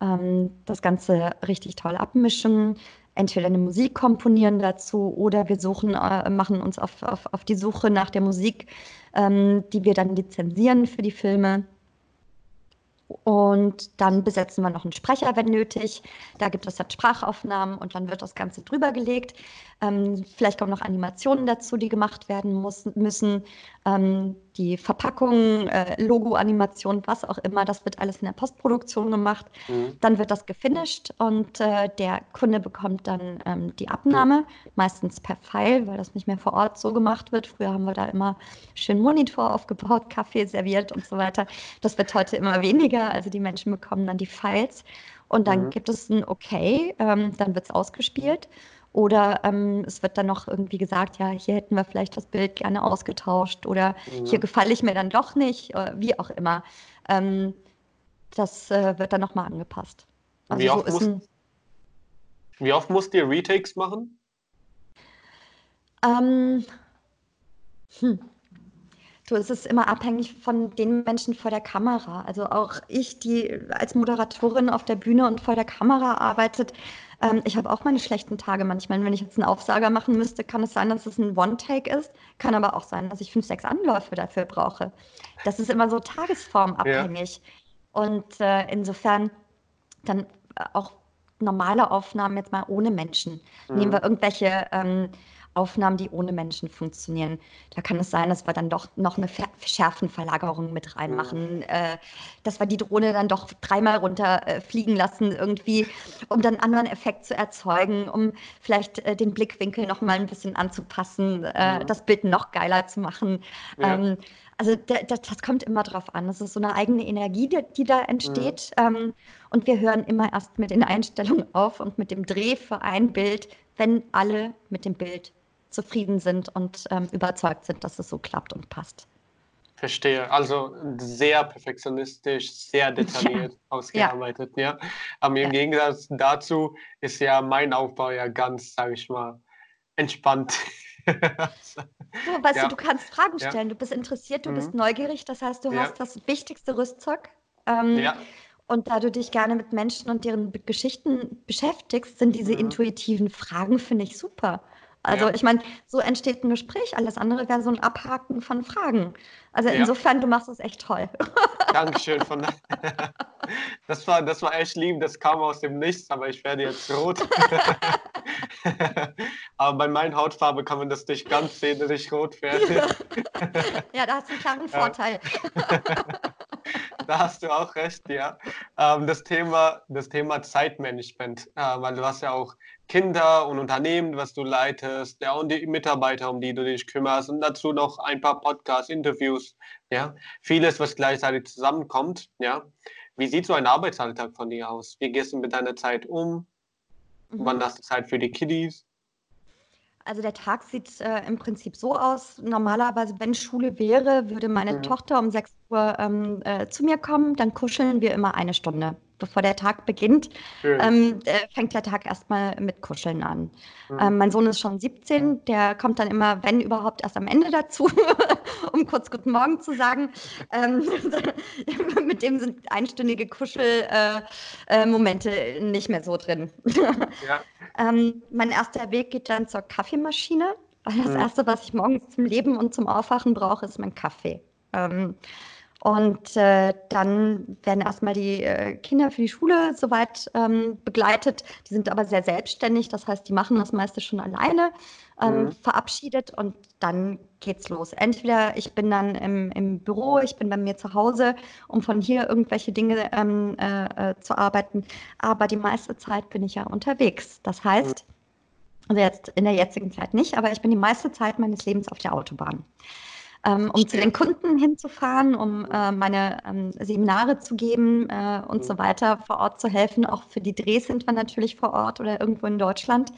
ähm, das Ganze richtig toll abmischen, entweder eine Musik komponieren dazu oder wir suchen, äh, machen uns auf, auf, auf die Suche nach der Musik, ähm, die wir dann lizenzieren für die Filme. Und dann besetzen wir noch einen Sprecher, wenn nötig. Da gibt es dann Sprachaufnahmen und dann wird das Ganze drüber gelegt. Ähm, vielleicht kommen noch Animationen dazu, die gemacht werden muss, müssen. Ähm, die Verpackung, äh, Logo-Animation, was auch immer, das wird alles in der Postproduktion gemacht. Mhm. Dann wird das gefinisht und äh, der Kunde bekommt dann ähm, die Abnahme, meistens per Pfeil, weil das nicht mehr vor Ort so gemacht wird. Früher haben wir da immer schön Monitor aufgebaut, Kaffee serviert und so weiter. Das wird heute immer weniger, also die Menschen bekommen dann die Files und dann mhm. gibt es ein Okay, ähm, dann wird es ausgespielt. Oder ähm, es wird dann noch irgendwie gesagt, ja, hier hätten wir vielleicht das Bild gerne ausgetauscht oder mhm. hier gefalle ich mir dann doch nicht, äh, wie auch immer. Ähm, das äh, wird dann nochmal angepasst. Also wie, oft so musst, wie oft musst ihr Retakes machen? Ähm, hm. Du, es ist immer abhängig von den Menschen vor der Kamera. Also auch ich, die als Moderatorin auf der Bühne und vor der Kamera arbeitet, ähm, ich habe auch meine schlechten Tage manchmal. Wenn ich jetzt einen Aufsager machen müsste, kann es sein, dass es ein One-Take ist. Kann aber auch sein, dass ich fünf, sechs Anläufe dafür brauche. Das ist immer so tagesformabhängig. Ja. Und äh, insofern dann auch normale Aufnahmen jetzt mal ohne Menschen. Mhm. Nehmen wir irgendwelche ähm, Aufnahmen, die ohne Menschen funktionieren. Da kann es sein, dass wir dann doch noch eine Schärfenverlagerung mit reinmachen, äh, dass wir die Drohne dann doch dreimal runterfliegen äh, lassen, irgendwie, um dann einen anderen Effekt zu erzeugen, um vielleicht äh, den Blickwinkel noch mal ein bisschen anzupassen, äh, mhm. das Bild noch geiler zu machen. Ja. Ähm, also das, das, kommt immer drauf an. Es ist so eine eigene Energie, die, die da entsteht. Mhm. Ähm, und wir hören immer erst mit den Einstellungen auf und mit dem Dreh für ein Bild, wenn alle mit dem Bild zufrieden sind und ähm, überzeugt sind, dass es so klappt und passt. Verstehe. Also sehr perfektionistisch, sehr detailliert ja. ausgearbeitet. Ja. ja. Aber im ja. Gegensatz dazu ist ja mein Aufbau ja ganz, sage ich mal, entspannt. so, weißt du, du kannst Fragen stellen, du bist interessiert, du mhm. bist neugierig, das heißt, du hast das wichtigste Rüstzeug. Ähm, ja. Und da du dich gerne mit Menschen und deren Geschichten beschäftigst, sind diese mhm. intuitiven Fragen, finde ich, super. Also ja. ich meine, so entsteht ein Gespräch. Alles andere wäre so ein Abhaken von Fragen. Also ja. insofern, du machst es echt toll. Dankeschön. Von, das, war, das war echt lieb, das kam aus dem Nichts, aber ich werde jetzt rot. aber bei meiner Hautfarbe kann man das nicht ganz sehen, dass ich rot werde. ja, da hast du einen klaren Vorteil. da hast du auch recht, ja. Ähm, das, Thema, das Thema Zeitmanagement, äh, weil du hast ja auch Kinder und Unternehmen, was du leitest, ja, und die Mitarbeiter, um die du dich kümmerst und dazu noch ein paar Podcasts, Interviews, ja, vieles, was gleichzeitig zusammenkommt, ja. Wie sieht so ein Arbeitsalltag von dir aus? Wie gehst du mit deiner Zeit um? Mhm. Wann hast du Zeit für die Kiddies? Also der Tag sieht äh, im Prinzip so aus. Normalerweise, wenn Schule wäre, würde meine mhm. Tochter um 6 Uhr ähm, äh, zu mir kommen. Dann kuscheln wir immer eine Stunde bevor der Tag beginnt, ähm, äh, fängt der Tag erstmal mit Kuscheln an. Mhm. Ähm, mein Sohn ist schon 17, der kommt dann immer, wenn überhaupt, erst am Ende dazu, um kurz Guten Morgen zu sagen. Ähm, mit dem sind einstündige Kuschelmomente äh, äh, nicht mehr so drin. ja. Ähm, mein erster Weg geht dann zur Kaffeemaschine, weil das mhm. Erste, was ich morgens zum Leben und zum Aufwachen brauche, ist mein Kaffee. Ähm, und äh, dann werden erstmal die äh, Kinder für die Schule soweit ähm, begleitet. Die sind aber sehr selbstständig, das heißt, die machen das meiste schon alleine, ähm, mhm. verabschiedet und dann geht's los. Entweder ich bin dann im, im, Büro, ich bin bei mir zu Hause, um von hier irgendwelche Dinge ähm, äh, äh zu arbeiten, aber die meiste Zeit bin ich ja unterwegs. Das heißt, also jetzt in der jetzigen Zeit nicht, aber ich bin die meiste Zeit meines Lebens auf der Autobahn ähm, um zu den Kunden hinzufahren, um äh, meine ähm, Seminare zu geben äh, und so weiter, vor Ort zu helfen. Auch für die Drehs sind wir natürlich vor Ort oder irgendwo in Deutschland.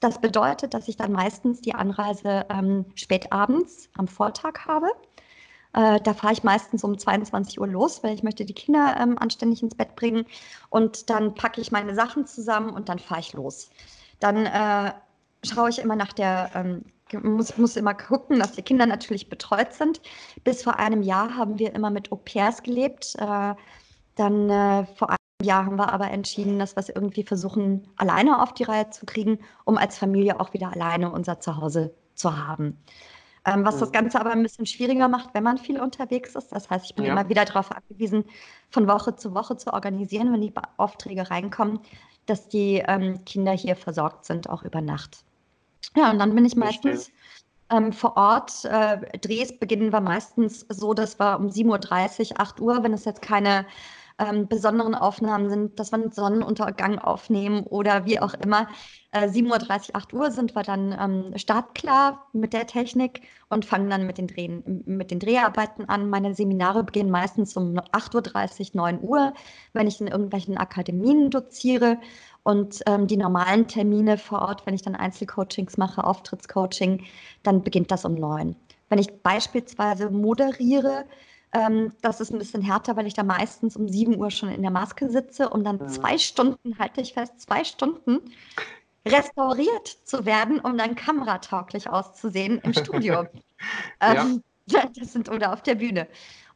Das bedeutet, dass ich dann meistens die Anreise ähm, spät abends am Vortag habe. Äh, da fahre ich meistens um 22 Uhr los, weil ich möchte die Kinder ähm, anständig ins Bett bringen. Und dann packe ich meine Sachen zusammen und dann fahre ich los. Dann äh, schaue ich immer nach der ähm, muss, muss immer gucken, dass die Kinder natürlich betreut sind. Bis vor einem Jahr haben wir immer mit Au pairs gelebt. Äh, dann äh, vor einem Jahr haben wir aber entschieden, dass wir es irgendwie versuchen, alleine auf die Reihe zu kriegen, um als Familie auch wieder alleine unser Zuhause zu haben. Ähm, was mhm. das Ganze aber ein bisschen schwieriger macht, wenn man viel unterwegs ist. Das heißt, ich bin ja. immer wieder darauf angewiesen, von Woche zu Woche zu organisieren, wenn die Aufträge reinkommen, dass die ähm, Kinder hier versorgt sind, auch über Nacht. Ja, und dann bin ich meistens ähm, vor Ort. Äh, Drehs beginnen wir meistens so, dass wir um 7.30 Uhr, 8 Uhr, wenn es jetzt keine ähm, besonderen Aufnahmen sind, dass wir einen Sonnenuntergang aufnehmen oder wie auch immer. Äh, 7.30 Uhr, 8 Uhr sind wir dann ähm, startklar mit der Technik und fangen dann mit den, Drehen, mit den Dreharbeiten an. Meine Seminare beginnen meistens um 8.30 Uhr, 9 Uhr, wenn ich in irgendwelchen Akademien doziere. Und ähm, die normalen Termine vor Ort, wenn ich dann Einzelcoachings mache, Auftrittscoaching, dann beginnt das um neun. Wenn ich beispielsweise moderiere, ähm, das ist ein bisschen härter, weil ich da meistens um sieben Uhr schon in der Maske sitze und dann zwei Stunden, halte ich fest, zwei Stunden restauriert zu werden, um dann kameratauglich auszusehen im Studio. ähm, ja. Das sind oder auf der Bühne.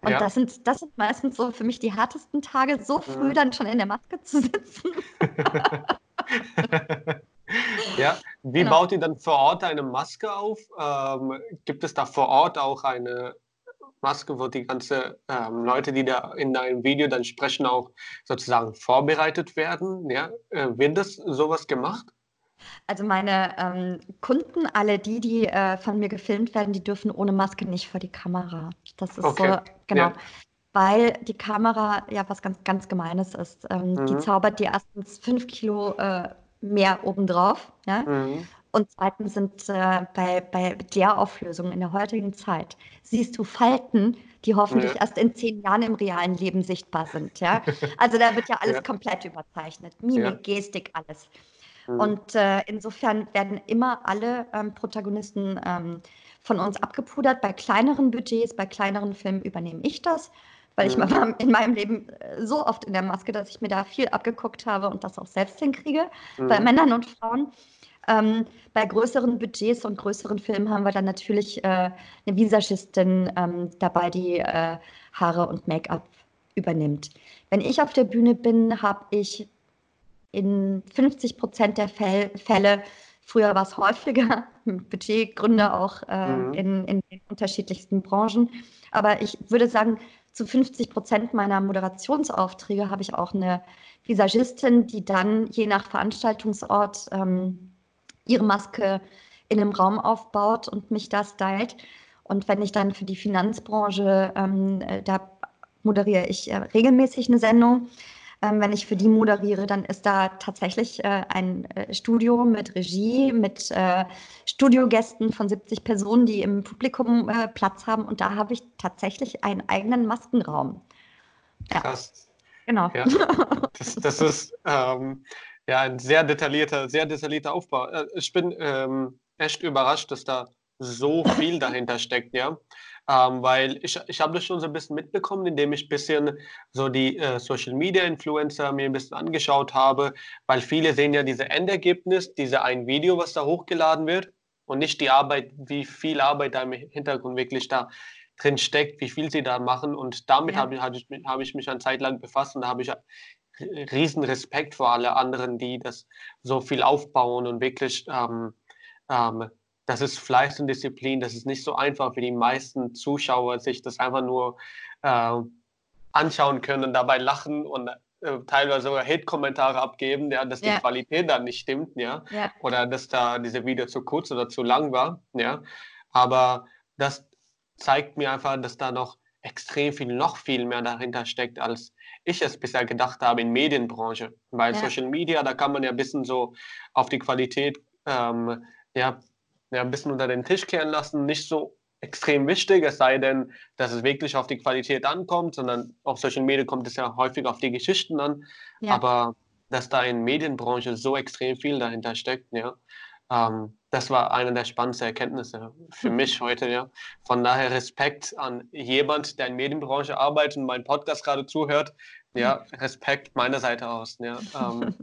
Und ja. das, sind, das sind meistens so für mich die härtesten Tage, so früh mhm. dann schon in der Maske zu sitzen. ja, wie genau. baut ihr dann vor Ort eine Maske auf? Ähm, gibt es da vor Ort auch eine Maske, wo die ganzen ähm, Leute, die da in deinem Video dann sprechen, auch sozusagen vorbereitet werden? Ja? Äh, wird das sowas gemacht? Also meine ähm, Kunden, alle die, die äh, von mir gefilmt werden, die dürfen ohne Maske nicht vor die Kamera. Das ist okay. so, genau. Ja. Weil die Kamera ja was ganz, ganz Gemeines ist. Ähm, mhm. Die zaubert dir erstens fünf Kilo äh, mehr obendrauf. Ja? Mhm. Und zweitens sind äh, bei, bei Klärauflösungen in der heutigen Zeit, siehst du Falten, die hoffentlich ja. erst in zehn Jahren im realen Leben sichtbar sind. Ja? Also da wird ja alles ja. komplett überzeichnet. Mimik. Gestik, alles. Mhm. Und äh, insofern werden immer alle ähm, Protagonisten ähm, von uns abgepudert. Bei kleineren Budgets, bei kleineren Filmen übernehme ich das, weil mhm. ich war in meinem Leben äh, so oft in der Maske, dass ich mir da viel abgeguckt habe und das auch selbst hinkriege. Mhm. Bei Männern und Frauen. Ähm, bei größeren Budgets und größeren Filmen haben wir dann natürlich äh, eine Visagistin ähm, dabei, die äh, Haare und Make-up übernimmt. Wenn ich auf der Bühne bin, habe ich in 50 Prozent der Fälle, früher war es häufiger, Budgetgründe auch äh, mhm. in, in den unterschiedlichsten Branchen, aber ich würde sagen, zu 50 Prozent meiner Moderationsaufträge habe ich auch eine Visagistin, die dann je nach Veranstaltungsort ähm, ihre Maske in einem Raum aufbaut und mich da stylt. Und wenn ich dann für die Finanzbranche, ähm, äh, da moderiere ich äh, regelmäßig eine Sendung. Ähm, wenn ich für die moderiere, dann ist da tatsächlich äh, ein äh, Studio mit Regie, mit äh, Studiogästen von 70 Personen, die im Publikum äh, Platz haben. Und da habe ich tatsächlich einen eigenen Maskenraum. Ja. Krass. Genau. Ja. Das, das ist, ähm, ja, ein sehr detaillierter, sehr detaillierter Aufbau. Äh, ich bin ähm, echt überrascht, dass da so viel dahinter steckt, ja. Ähm, weil ich, ich habe das schon so ein bisschen mitbekommen, indem ich ein bisschen so die äh, Social Media Influencer mir ein bisschen angeschaut habe, weil viele sehen ja diese Endergebnis, diese ein Video, was da hochgeladen wird und nicht die Arbeit, wie viel Arbeit da im Hintergrund wirklich da drin steckt, wie viel sie da machen. Und damit ja. habe ich, hab ich, hab ich mich eine Zeit lang befasst und da habe ich riesen Respekt vor alle anderen, die das so viel aufbauen und wirklich, ähm, ähm, das ist Fleiß und Disziplin, das ist nicht so einfach für die meisten Zuschauer, sich das einfach nur äh, anschauen können und dabei lachen und äh, teilweise sogar Hate-Kommentare abgeben, ja, dass die ja. Qualität dann nicht stimmt, ja? ja, oder dass da diese Video zu kurz oder zu lang war, ja, aber das zeigt mir einfach, dass da noch extrem viel, noch viel mehr dahinter steckt, als ich es bisher gedacht habe in Medienbranche. Weil. Social Media, da kann man ja ein bisschen so auf die Qualität ähm, ja, ja, ein bisschen unter den Tisch kehren lassen. Nicht so extrem wichtig, es sei denn, dass es wirklich auf die Qualität ankommt, sondern auf Social Media kommt es ja häufig auf die Geschichten an. Ja. Aber dass da in Medienbranche so extrem viel dahinter steckt, ja, ähm, das war eine der spannendsten Erkenntnisse für mich heute. Ja. Von daher Respekt an jemand, der in der Medienbranche arbeitet und meinen Podcast gerade zuhört. Ja, Respekt meiner Seite aus. Ja. Ähm,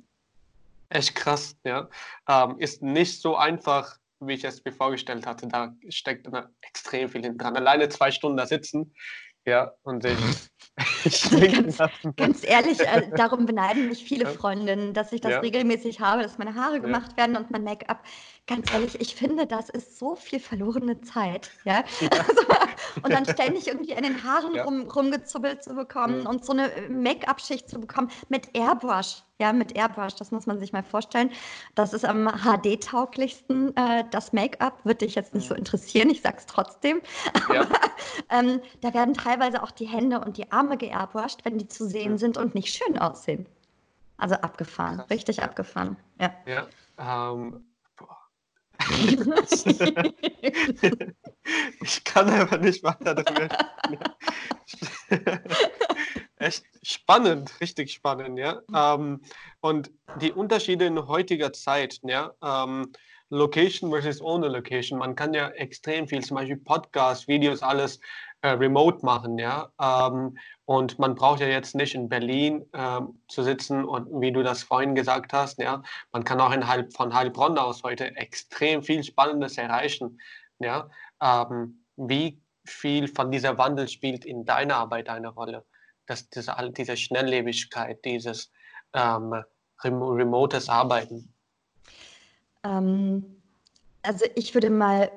echt krass. Ja. Ähm, ist nicht so einfach, wie ich es mir vorgestellt hatte. Da steckt immer extrem viel dran. Alleine zwei Stunden da sitzen, ja, und ich. ich ganz, ganz, ehrlich, äh, darum beneiden mich viele Freundinnen, dass ich das ja. regelmäßig habe, dass meine Haare gemacht ja. werden und mein Make-up. Ganz ehrlich, ich finde, das ist so viel verlorene Zeit. Ja? ja. Also, und dann ständig irgendwie an den Haaren rum, rumgezubbelt zu bekommen mhm. und so eine Make-up-Schicht zu bekommen mit Airbrush. Ja, mit Airbrush, das muss man sich mal vorstellen. Das ist am HD-tauglichsten. Äh, das Make-up wird dich jetzt nicht so interessieren, ich sag's trotzdem. Aber ähm, da werden teilweise auch die Hände und die Arme geairbrushed, wenn die zu sehen sind und nicht schön aussehen. Also abgefahren, Krass. richtig abgefahren. Ja. ja ähm, ich kann einfach nicht weiter darüber Echt spannend, richtig spannend, ja. Ähm, und die Unterschiede in heutiger Zeit, ja, ähm, Location versus ohne Location. Man kann ja extrem viel, zum Beispiel Podcasts, Videos, alles äh, remote machen, ja. Ähm, und man braucht ja jetzt nicht in Berlin ähm, zu sitzen und wie du das vorhin gesagt hast, ja, man kann auch in von Heilbronn aus heute extrem viel Spannendes erreichen, ja. Ähm, wie viel von dieser Wandel spielt in deiner Arbeit eine Rolle? dass diese, diese Schnelllebigkeit, dieses ähm, remotes Arbeiten? Ähm, also ich würde mal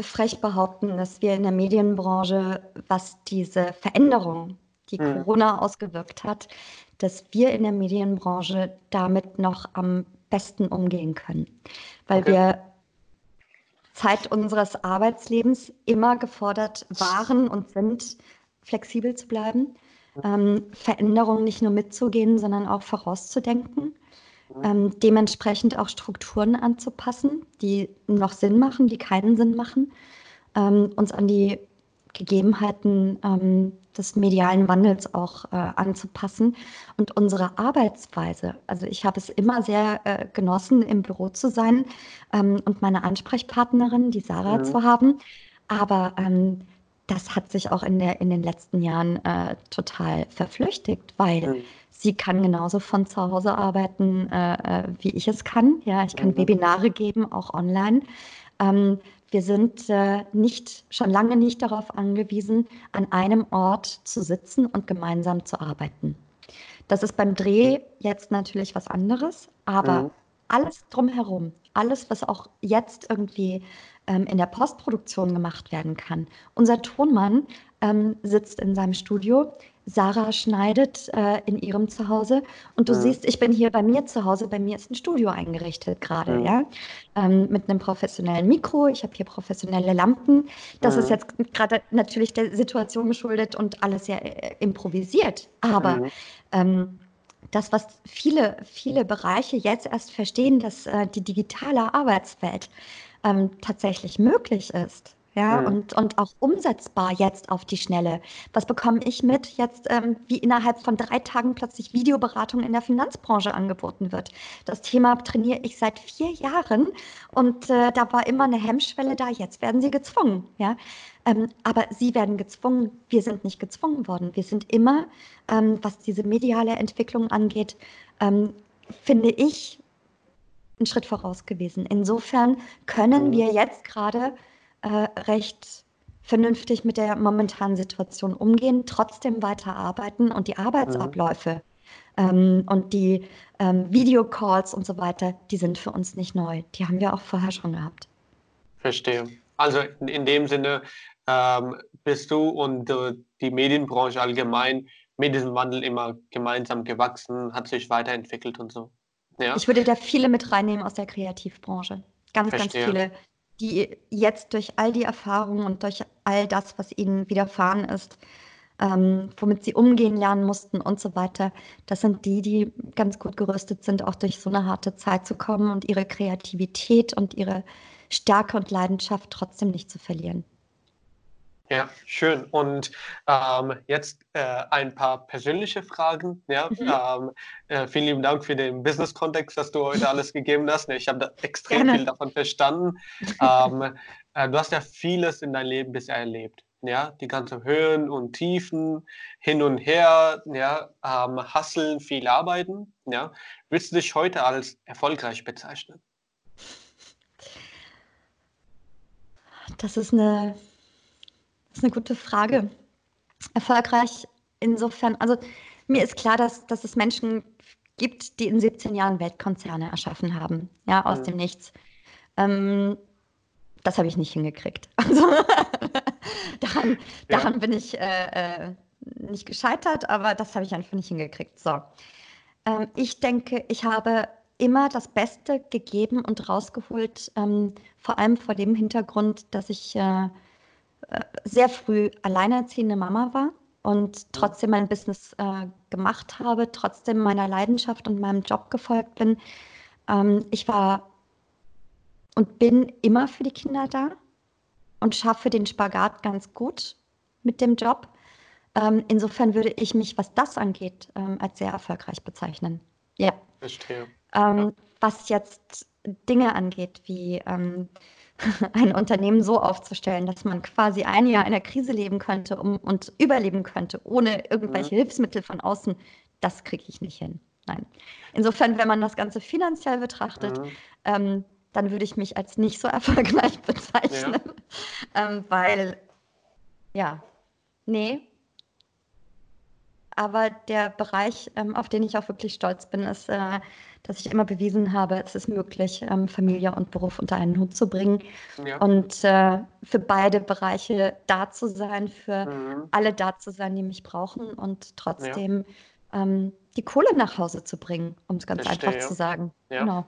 frech behaupten, dass wir in der Medienbranche, was diese Veränderung, die hm. Corona ausgewirkt hat, dass wir in der Medienbranche damit noch am besten umgehen können. Weil okay. wir Zeit unseres Arbeitslebens immer gefordert waren und sind, flexibel zu bleiben, ähm, Veränderungen nicht nur mitzugehen, sondern auch vorauszudenken, ähm, dementsprechend auch Strukturen anzupassen, die noch Sinn machen, die keinen Sinn machen, ähm, uns an die Gegebenheiten ähm, des medialen Wandels auch äh, anzupassen und unsere Arbeitsweise. Also ich habe es immer sehr äh, genossen, im Büro zu sein ähm, und meine Ansprechpartnerin, die Sarah, mhm. zu haben. Aber ähm, das hat sich auch in, der, in den letzten Jahren äh, total verflüchtigt, weil mhm. sie kann genauso von zu Hause arbeiten, äh, äh, wie ich es kann. Ja, ich kann mhm. Webinare geben, auch online. Ähm, wir sind äh, nicht, schon lange nicht darauf angewiesen, an einem Ort zu sitzen und gemeinsam zu arbeiten. Das ist beim Dreh jetzt natürlich was anderes, aber mhm. alles drumherum, alles, was auch jetzt irgendwie ähm, in der Postproduktion gemacht werden kann. Unser Tonmann ähm, sitzt in seinem Studio, Sarah schneidet äh, in ihrem Zuhause und du mhm. siehst, ich bin hier bei mir zu Hause, bei mir ist ein Studio eingerichtet gerade, mhm. ja, ähm, mit einem professionellen Mikro, ich habe hier professionelle Lampen. Das mhm. ist jetzt gerade natürlich der Situation geschuldet und alles sehr äh, improvisiert, aber ähm, das, was viele, viele Bereiche jetzt erst verstehen, dass äh, die digitale Arbeitswelt ähm, tatsächlich möglich ist. Ja, mhm. und, und auch umsetzbar jetzt auf die Schnelle. Was bekomme ich mit jetzt, ähm, wie innerhalb von drei Tagen plötzlich Videoberatung in der Finanzbranche angeboten wird? Das Thema trainiere ich seit vier Jahren und äh, da war immer eine Hemmschwelle da. Jetzt werden sie gezwungen. Ja? Ähm, aber sie werden gezwungen. Wir sind nicht gezwungen worden. Wir sind immer, ähm, was diese mediale Entwicklung angeht, ähm, finde ich, einen Schritt voraus gewesen. Insofern können mhm. wir jetzt gerade äh, recht vernünftig mit der momentanen Situation umgehen, trotzdem weiterarbeiten und die Arbeitsabläufe mhm. ähm, und die ähm, Videocalls und so weiter, die sind für uns nicht neu. Die haben wir auch vorher schon gehabt. Verstehe. Also in, in dem Sinne ähm, bist du und äh, die Medienbranche allgemein mit diesem Wandel immer gemeinsam gewachsen, hat sich weiterentwickelt und so. Ja. Ich würde da viele mit reinnehmen aus der Kreativbranche. Ganz, Verstehe. ganz viele, die jetzt durch all die Erfahrungen und durch all das, was ihnen widerfahren ist, ähm, womit sie umgehen lernen mussten und so weiter, das sind die, die ganz gut gerüstet sind, auch durch so eine harte Zeit zu kommen und ihre Kreativität und ihre Stärke und Leidenschaft trotzdem nicht zu verlieren. Ja, schön. Und ähm, jetzt äh, ein paar persönliche Fragen. Ja, mhm. ähm, äh, vielen lieben Dank für den Business-Kontext, dass du heute alles gegeben hast. Ich habe da extrem Gerne. viel davon verstanden. ähm, äh, du hast ja vieles in deinem Leben bisher erlebt. Ja, die ganzen Höhen und Tiefen, hin und her, ja, ähm, Hasseln, viel arbeiten. Ja, willst du dich heute als erfolgreich bezeichnen? Das ist eine das ist eine gute Frage. Erfolgreich insofern, also mir ist klar, dass, dass es Menschen gibt, die in 17 Jahren Weltkonzerne erschaffen haben, ja, aus mhm. dem Nichts. Ähm, das habe ich nicht hingekriegt. Also daran, ja. daran bin ich äh, äh, nicht gescheitert, aber das habe ich einfach nicht hingekriegt. So. Ähm, ich denke, ich habe immer das Beste gegeben und rausgeholt, ähm, vor allem vor dem Hintergrund, dass ich äh, sehr früh alleinerziehende Mama war und trotzdem mein Business äh, gemacht habe, trotzdem meiner Leidenschaft und meinem Job gefolgt bin. Ähm, ich war und bin immer für die Kinder da und schaffe den Spagat ganz gut mit dem Job. Ähm, insofern würde ich mich, was das angeht, ähm, als sehr erfolgreich bezeichnen. Ja. Verstehe. Ähm, ja. Was jetzt Dinge angeht, wie ähm, ein Unternehmen so aufzustellen, dass man quasi ein Jahr in der Krise leben könnte um, und überleben könnte, ohne irgendwelche mhm. Hilfsmittel von außen, das kriege ich nicht hin. Nein. Insofern, wenn man das Ganze finanziell betrachtet, mhm. ähm, dann würde ich mich als nicht so erfolgreich bezeichnen, ja. ähm, weil, ja, nee. Aber der Bereich, ähm, auf den ich auch wirklich stolz bin, ist äh, dass ich immer bewiesen habe, es ist möglich, ähm, Familie und Beruf unter einen Hut zu bringen ja. und äh, für beide Bereiche da zu sein, für mhm. alle da zu sein, die mich brauchen und trotzdem ja. ähm, die Kohle nach Hause zu bringen, um es ganz Verstehe. einfach zu sagen. Ja. Genau.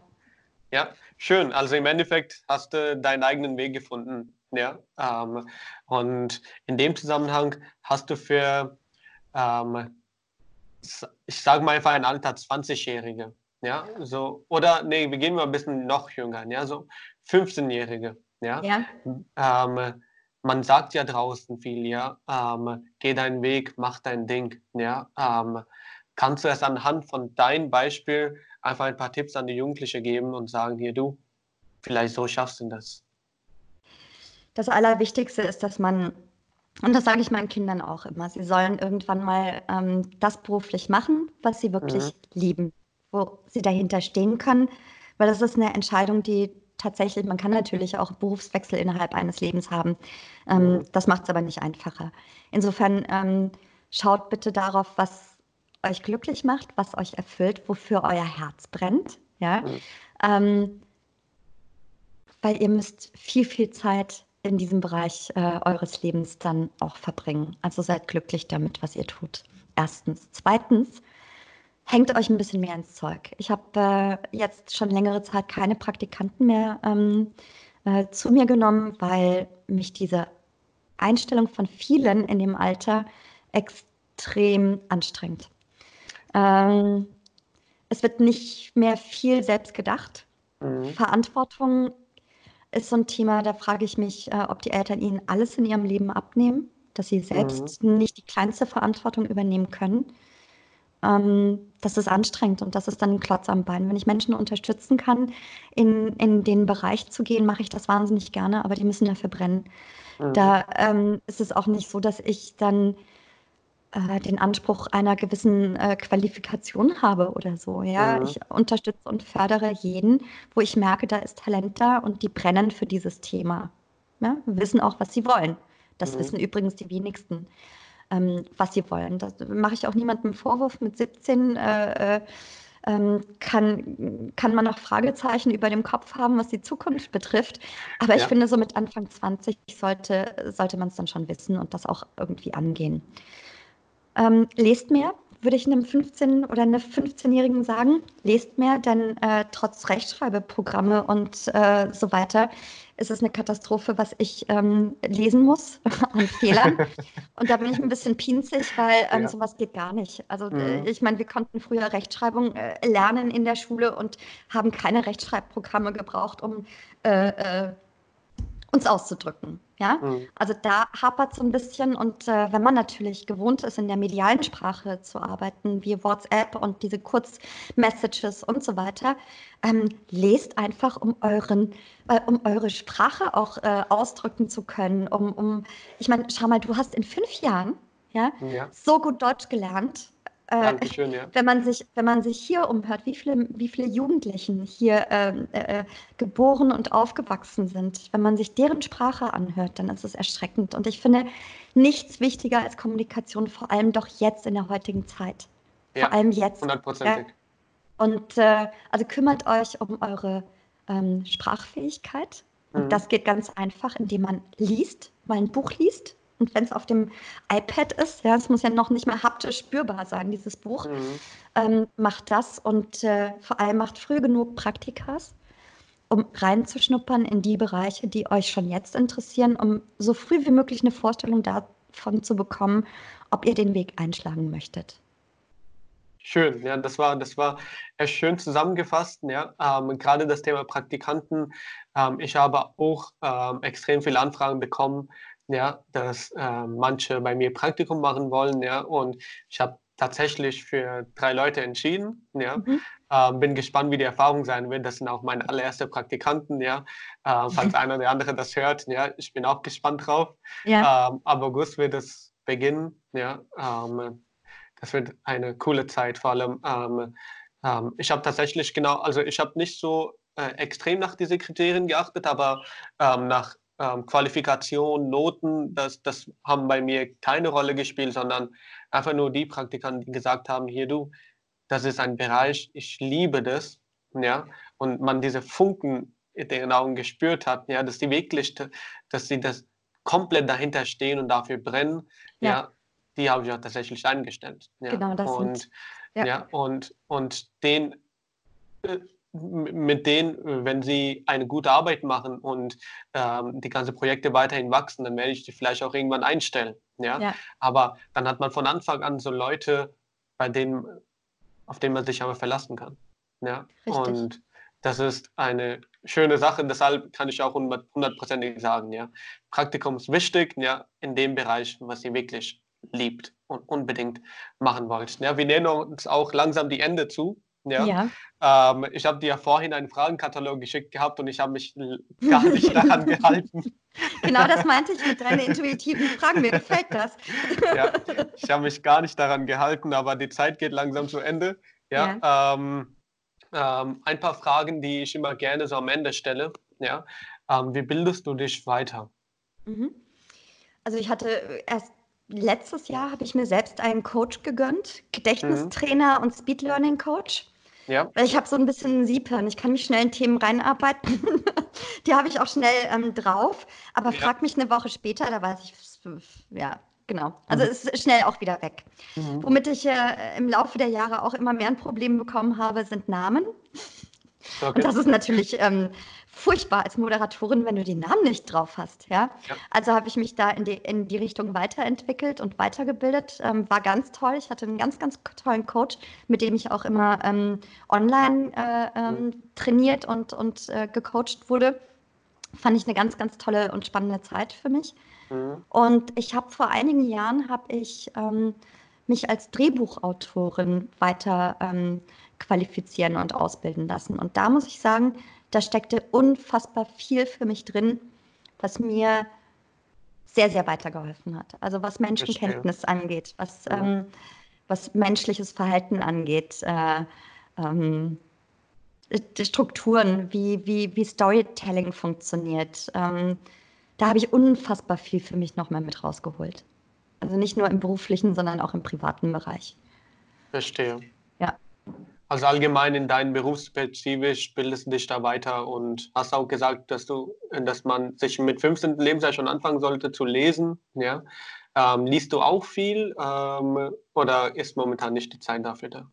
Ja, schön. Also im Endeffekt hast du deinen eigenen Weg gefunden. Ja, ähm, und in dem Zusammenhang hast du für, ähm, ich sage mal einfach ein Alter 20-Jährige, ja, so, oder nee, wir gehen mal ein bisschen noch jünger, ja, so 15-Jährige, ja. ja. Ähm, man sagt ja draußen viel, ja, ähm, geh deinen Weg, mach dein Ding, ja. Ähm, kannst du es anhand von deinem Beispiel einfach ein paar Tipps an die Jugendliche geben und sagen, hier du, vielleicht so schaffst du das? Das Allerwichtigste ist, dass man, und das sage ich meinen Kindern auch immer, sie sollen irgendwann mal ähm, das beruflich machen, was sie wirklich mhm. lieben, wo sie dahinter stehen können, weil das ist eine Entscheidung, die tatsächlich, man kann natürlich auch Berufswechsel innerhalb eines Lebens haben. Ähm, das macht es aber nicht einfacher. Insofern ähm, schaut bitte darauf, was euch glücklich macht, was euch erfüllt, wofür euer Herz brennt. Ja? Mhm. Ähm, weil ihr müsst viel, viel Zeit in diesem Bereich äh, eures Lebens dann auch verbringen. Also seid glücklich damit, was ihr tut. Erstens. Zweitens, hängt euch ein bisschen mehr ins Zeug. Ich habe äh, jetzt schon längere Zeit keine Praktikanten mehr ähm, äh, zu mir genommen, weil mich diese Einstellung von vielen in dem Alter extrem anstrengt. Ähm, es wird nicht mehr viel selbst gedacht. Mhm. Verantwortung ist so ein Thema, da frage ich mich, äh, ob die Eltern ihnen alles in ihrem Leben abnehmen, dass sie selbst mhm. nicht die kleinste Verantwortung übernehmen können ähm, das ist anstrengend und das ist dann ein Klotz am Bein. Wenn ich Menschen unterstützen kann, in, in den Bereich zu gehen, mache ich das wahnsinnig gerne, aber die müssen dafür brennen. Mhm. Da ähm, ist es auch nicht so, dass ich dann äh, den Anspruch einer gewissen äh, Qualifikation habe oder so. Ja, mhm. ich unterstütze und fördere jeden, wo ich merke, da ist Talent da und die brennen für dieses Thema. Ja, wissen auch, was sie wollen. Das mhm. wissen übrigens die wenigsten ähm, was sie wollen. Das mache ich auch niemandem Vorwurf. Mit 17 äh, äh, ähm, kann, kann man noch Fragezeichen über dem Kopf haben, was die Zukunft betrifft. Aber ja. ich finde, so mit Anfang 20 sollte, sollte man es dann schon wissen und das auch irgendwie angehen. Ähm, lest mehr, würde ich einem 15- oder einer 15-Jährigen sagen, lest mehr, denn äh, trotz Rechtschreibeprogramme und äh, so weiter ist es eine Katastrophe, was ich ähm, lesen muss an Fehlern. und da bin ich ein bisschen pinzig, weil ähm, ja. sowas geht gar nicht. Also äh, mhm. ich meine, wir konnten früher Rechtschreibung äh, lernen in der Schule und haben keine Rechtschreibprogramme gebraucht, um äh, äh uns auszudrücken. Ja, mhm. also da hapert es ein bisschen und äh, wenn man natürlich gewohnt ist, in der medialen Sprache zu arbeiten, wie WhatsApp und diese Kurzmessages und so weiter, ähm, lest einfach, um euren, äh, um eure Sprache auch äh, ausdrücken zu können. Um, um, ich meine, schau mal, du hast in fünf Jahren ja, ja. so gut Deutsch gelernt Dankeschön, ja. Wenn man sich, wenn man sich hier umhört, wie viele, wie viele Jugendlichen hier ähm, äh, äh, geboren und aufgewachsen sind, wenn man sich deren Sprache anhört, dann ist es erschreckend. Und ich finde nichts wichtiger als Kommunikation, vor allem doch jetzt in der heutigen Zeit. Ja, vor allem jetzt. Hundertprozentig. Ja. Und äh, also kümmert euch um eure ähm, Sprachfähigkeit. Und mhm. das geht ganz einfach, indem man liest, mal ein Buch liest, und wenn es auf dem iPad ist, ja, es muss ja noch nicht mal haptisch spürbar sein, dieses Buch, mhm. ähm, macht das und äh, vor allem macht früh genug Praktikas, um reinzuschnuppern in die Bereiche, die euch schon jetzt interessieren, um so früh wie möglich eine Vorstellung davon zu bekommen, ob ihr den Weg einschlagen möchtet. Schön, ja, das war, das war schön zusammengefasst. Ja, ähm, gerade das Thema Praktikanten. Ähm, ich habe auch ähm, extrem viele Anfragen bekommen ja, dass äh, manche bei mir Praktikum machen wollen, ja, und ich habe tatsächlich für drei Leute entschieden, ja, mhm. äh, bin gespannt, wie die Erfahrung sein wird. Das sind auch meine allerersten Praktikanten, ja, äh, falls einer oder andere das hört, ja, ich bin auch gespannt drauf. Ja. Ähm, ab August wird es beginnen, ja, ähm, das wird eine coole Zeit, vor allem. Ähm, ähm ich habe tatsächlich genau, also ich habe nicht so äh, extrem nach diesen Kriterien geachtet, aber ähm, nach ähm, Qualifikation, Noten, das, das haben bei mir keine Rolle gespielt, sondern einfach nur die Praktikanten, die gesagt haben, hier du, das ist ein Bereich, ich liebe das, ja, und man diese Funken in den Augen gespürt hat, ja, dass die wirklich, dass sie das komplett dahinter stehen und dafür brennen, ja, ja die habe ich auch tatsächlich eingestellt. Ja. Genau, das und, ja. ja. und, und den, äh, mit denen, wenn sie eine gute Arbeit machen und ähm, die ganzen Projekte weiterhin wachsen, dann werde ich die vielleicht auch irgendwann einstellen. Ja? ja? Aber dann hat man von Anfang an so Leute, bei denen, auf denen man sich aber verlassen kann. Ja? Und das ist eine schöne Sache. Deshalb kann ich auch hundertprozentig sagen, ja, Praktikum ist wichtig, ja, in dem Bereich, was ihr wirklich liebt und unbedingt machen wollt. Ja, wir nähern uns auch langsam die Ende zu. Ja. ja. Ähm, ich habe dir ja vorhin einen Fragenkatalog geschickt gehabt und ich habe mich gar nicht daran gehalten. Genau das meinte ich mit deinen intuitiven Fragen. Mir gefällt das. Ja, ich habe mich gar nicht daran gehalten, aber die Zeit geht langsam zu Ende. Ja. ja. Ähm, ähm, ein paar Fragen, die ich immer gerne so am Ende stelle. Ja. Ähm, wie bildest du dich weiter? Mhm. Also ich hatte erst letztes Jahr habe ich mir selbst einen Coach gegönnt, Gedächtnistrainer mhm. und Speed Learning Coach. Ja. Weil ich habe so ein bisschen Siebhirn. Ich kann mich schnell in Themen reinarbeiten. Die habe ich auch schnell ähm, drauf. Aber ja. frag mich eine Woche später, da weiß ich, ja, genau. Also mhm. es ist schnell auch wieder weg. Mhm. Womit ich äh, im Laufe der Jahre auch immer mehr ein Problem bekommen habe, sind Namen. Okay. Und das ist natürlich ähm, furchtbar als Moderatorin, wenn du den Namen nicht drauf hast. Ja? ja. Also habe ich mich da in die, in die Richtung weiterentwickelt und weitergebildet. Ähm, war ganz toll. Ich hatte einen ganz, ganz tollen Coach, mit dem ich auch immer ähm, online äh, ähm, trainiert und, und äh, gecoacht wurde. Fand ich eine ganz, ganz tolle und spannende Zeit für mich. Mhm. Und ich habe vor einigen Jahren habe ich ähm, mich als Drehbuchautorin weiter ähm, qualifizieren und ausbilden lassen. Und da muss ich sagen, da steckte unfassbar viel für mich drin, was mir sehr, sehr weitergeholfen hat. Also was Menschenkenntnis angeht, was, ja. ähm, was menschliches Verhalten angeht, äh, ähm, Strukturen, wie, wie, wie Storytelling funktioniert. Ähm, da habe ich unfassbar viel für mich nochmal mit rausgeholt. Also nicht nur im beruflichen, sondern auch im privaten Bereich. Verstehe. Ja. Also allgemein in deinem Berufsspezifisch bildest du dich da weiter und hast auch gesagt, dass du, dass man sich mit 15. Lebensjahr schon anfangen sollte zu lesen. Ja? Ähm, liest du auch viel ähm, oder ist momentan nicht die Zeit dafür da?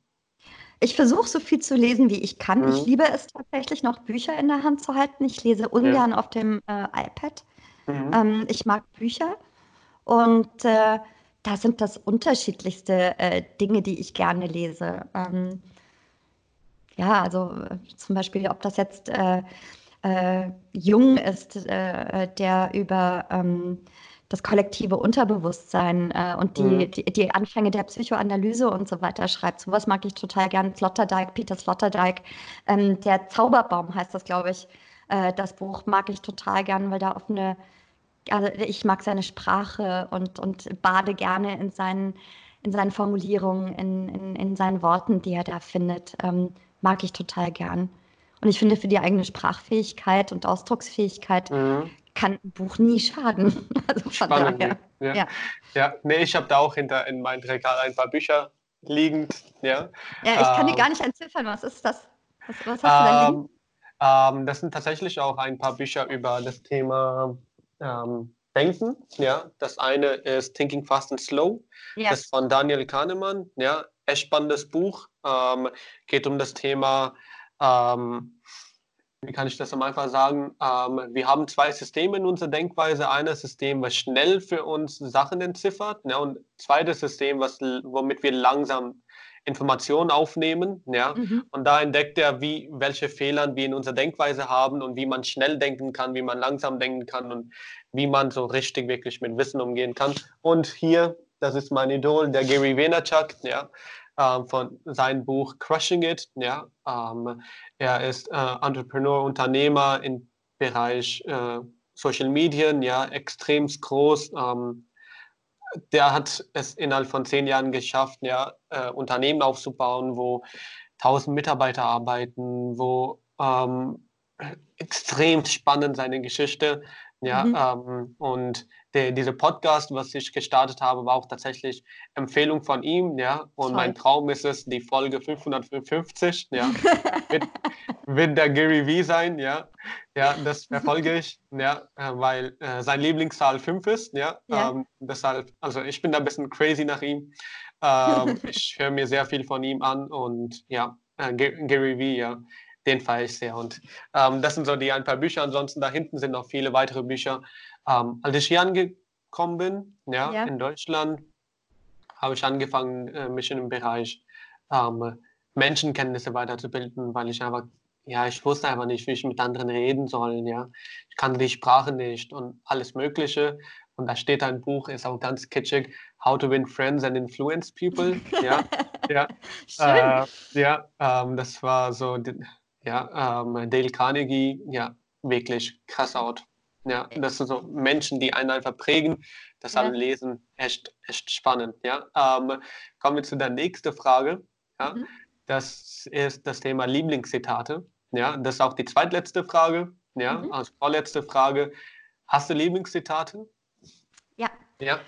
Ich versuche so viel zu lesen, wie ich kann. Mhm. Ich liebe es tatsächlich noch Bücher in der Hand zu halten. Ich lese ungern ja. auf dem äh, iPad. Mhm. Ähm, ich mag Bücher und äh, da sind das unterschiedlichste äh, Dinge, die ich gerne lese. Ähm, ja, also äh, zum Beispiel, ob das jetzt äh, äh, Jung ist, äh, der über ähm, das kollektive Unterbewusstsein äh, und die, mhm. die, die, Anfänge der Psychoanalyse und so weiter schreibt. Sowas mag ich total gern. Sloterdijk, Peter Sloterdijk, ähm, der Zauberbaum heißt das, glaube ich. Äh, das Buch mag ich total gern, weil da auf eine, also ich mag seine Sprache und, und bade gerne in seinen, in seinen Formulierungen, in, in, in seinen Worten, die er da findet. Ähm, mag ich total gern. Und ich finde, für die eigene Sprachfähigkeit und Ausdrucksfähigkeit mhm. kann ein Buch nie schaden. Also Spannend. Daher, ja. ja. ja, nee, ich habe da auch hinter in meinem Regal ein paar Bücher liegend. Ja, ja ich kann ähm, dir gar nicht entziffern. Was ist das? Was, was hast du da liegen? Ähm, ähm, das sind tatsächlich auch ein paar Bücher über das Thema ähm, Denken. Ja, das eine ist Thinking Fast and Slow. Ja. Das ist von Daniel Kahnemann. Ja, echt spannendes Buch. Ähm, geht um das Thema, ähm, wie kann ich das am einfach sagen? Ähm, wir haben zwei Systeme in unserer Denkweise. Ein System, was schnell für uns Sachen entziffert, ja, und zweites System, was, womit wir langsam Informationen aufnehmen. Ja? Mhm. Und da entdeckt er, wie, welche Fehler wir in unserer Denkweise haben und wie man schnell denken kann, wie man langsam denken kann und wie man so richtig wirklich mit Wissen umgehen kann. Und hier, das ist mein Idol, der Gary Vaynerchuk, ja, ähm, von seinem Buch Crushing It. Ja, ähm, er ist äh, Entrepreneur, Unternehmer im Bereich äh, Social Media, ja, extrem groß. Ähm, der hat es innerhalb von zehn Jahren geschafft, ja, äh, Unternehmen aufzubauen, wo tausend Mitarbeiter arbeiten, wo ähm, extrem spannend seine Geschichte. Ja, mhm. ähm, und der, dieser Podcast, was ich gestartet habe, war auch tatsächlich Empfehlung von ihm, ja. Und Toll. mein Traum ist es, die Folge 555, ja, wird, wird der Gary V sein, ja. Ja, das verfolge ich, ja, äh, weil äh, sein Lieblingszahl 5 ist, ja. ja. Ähm, deshalb, also ich bin da ein bisschen crazy nach ihm. Ähm, ich höre mir sehr viel von ihm an und ja, äh, Gary V, ja den feiere ich sehr. Und ähm, das sind so die ein paar Bücher. Ansonsten da hinten sind noch viele weitere Bücher. Ähm, als ich hier angekommen bin, ja, ja. in Deutschland, habe ich angefangen, äh, mich in dem Bereich ähm, Menschenkenntnisse weiterzubilden, weil ich einfach, ja, ich wusste einfach nicht, wie ich mit anderen reden soll, ja. Ich kannte die Sprache nicht und alles Mögliche. Und da steht ein Buch, ist auch ganz kitschig, How to Win Friends and Influence People. Ja, ja, äh, ja ähm, das war so, ja, ähm, Dale Carnegie, ja, wirklich krass out. Ja, das sind so Menschen, die einen einfach prägen. Das ja. Lesen echt, echt spannend. Ja, ähm, kommen wir zu der nächsten Frage. Ja, mhm. das ist das Thema Lieblingszitate. Ja, das ist auch die zweitletzte Frage. Ja, mhm. als vorletzte Frage. Hast du Lieblingszitate? Ja. Ja.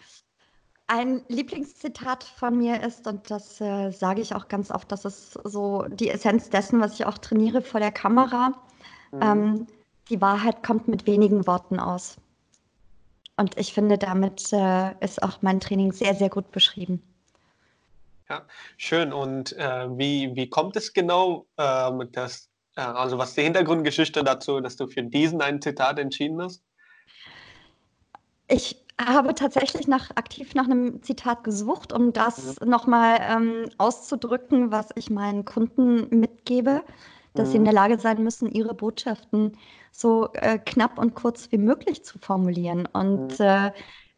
Ein Lieblingszitat von mir ist, und das äh, sage ich auch ganz oft, das ist so die Essenz dessen, was ich auch trainiere vor der Kamera. Mhm. Ähm, die Wahrheit kommt mit wenigen Worten aus. Und ich finde, damit äh, ist auch mein Training sehr, sehr gut beschrieben. Ja, schön. Und äh, wie, wie kommt es genau, ähm, dass, äh, also was ist die Hintergrundgeschichte dazu, dass du für diesen ein Zitat entschieden hast? Ich habe tatsächlich nach, aktiv nach einem Zitat gesucht, um das mhm. nochmal ähm, auszudrücken, was ich meinen Kunden mitgebe, dass mhm. sie in mhm. der Lage sein müssen, ihre Botschaften so äh, knapp und kurz wie möglich zu formulieren. Und mhm. äh,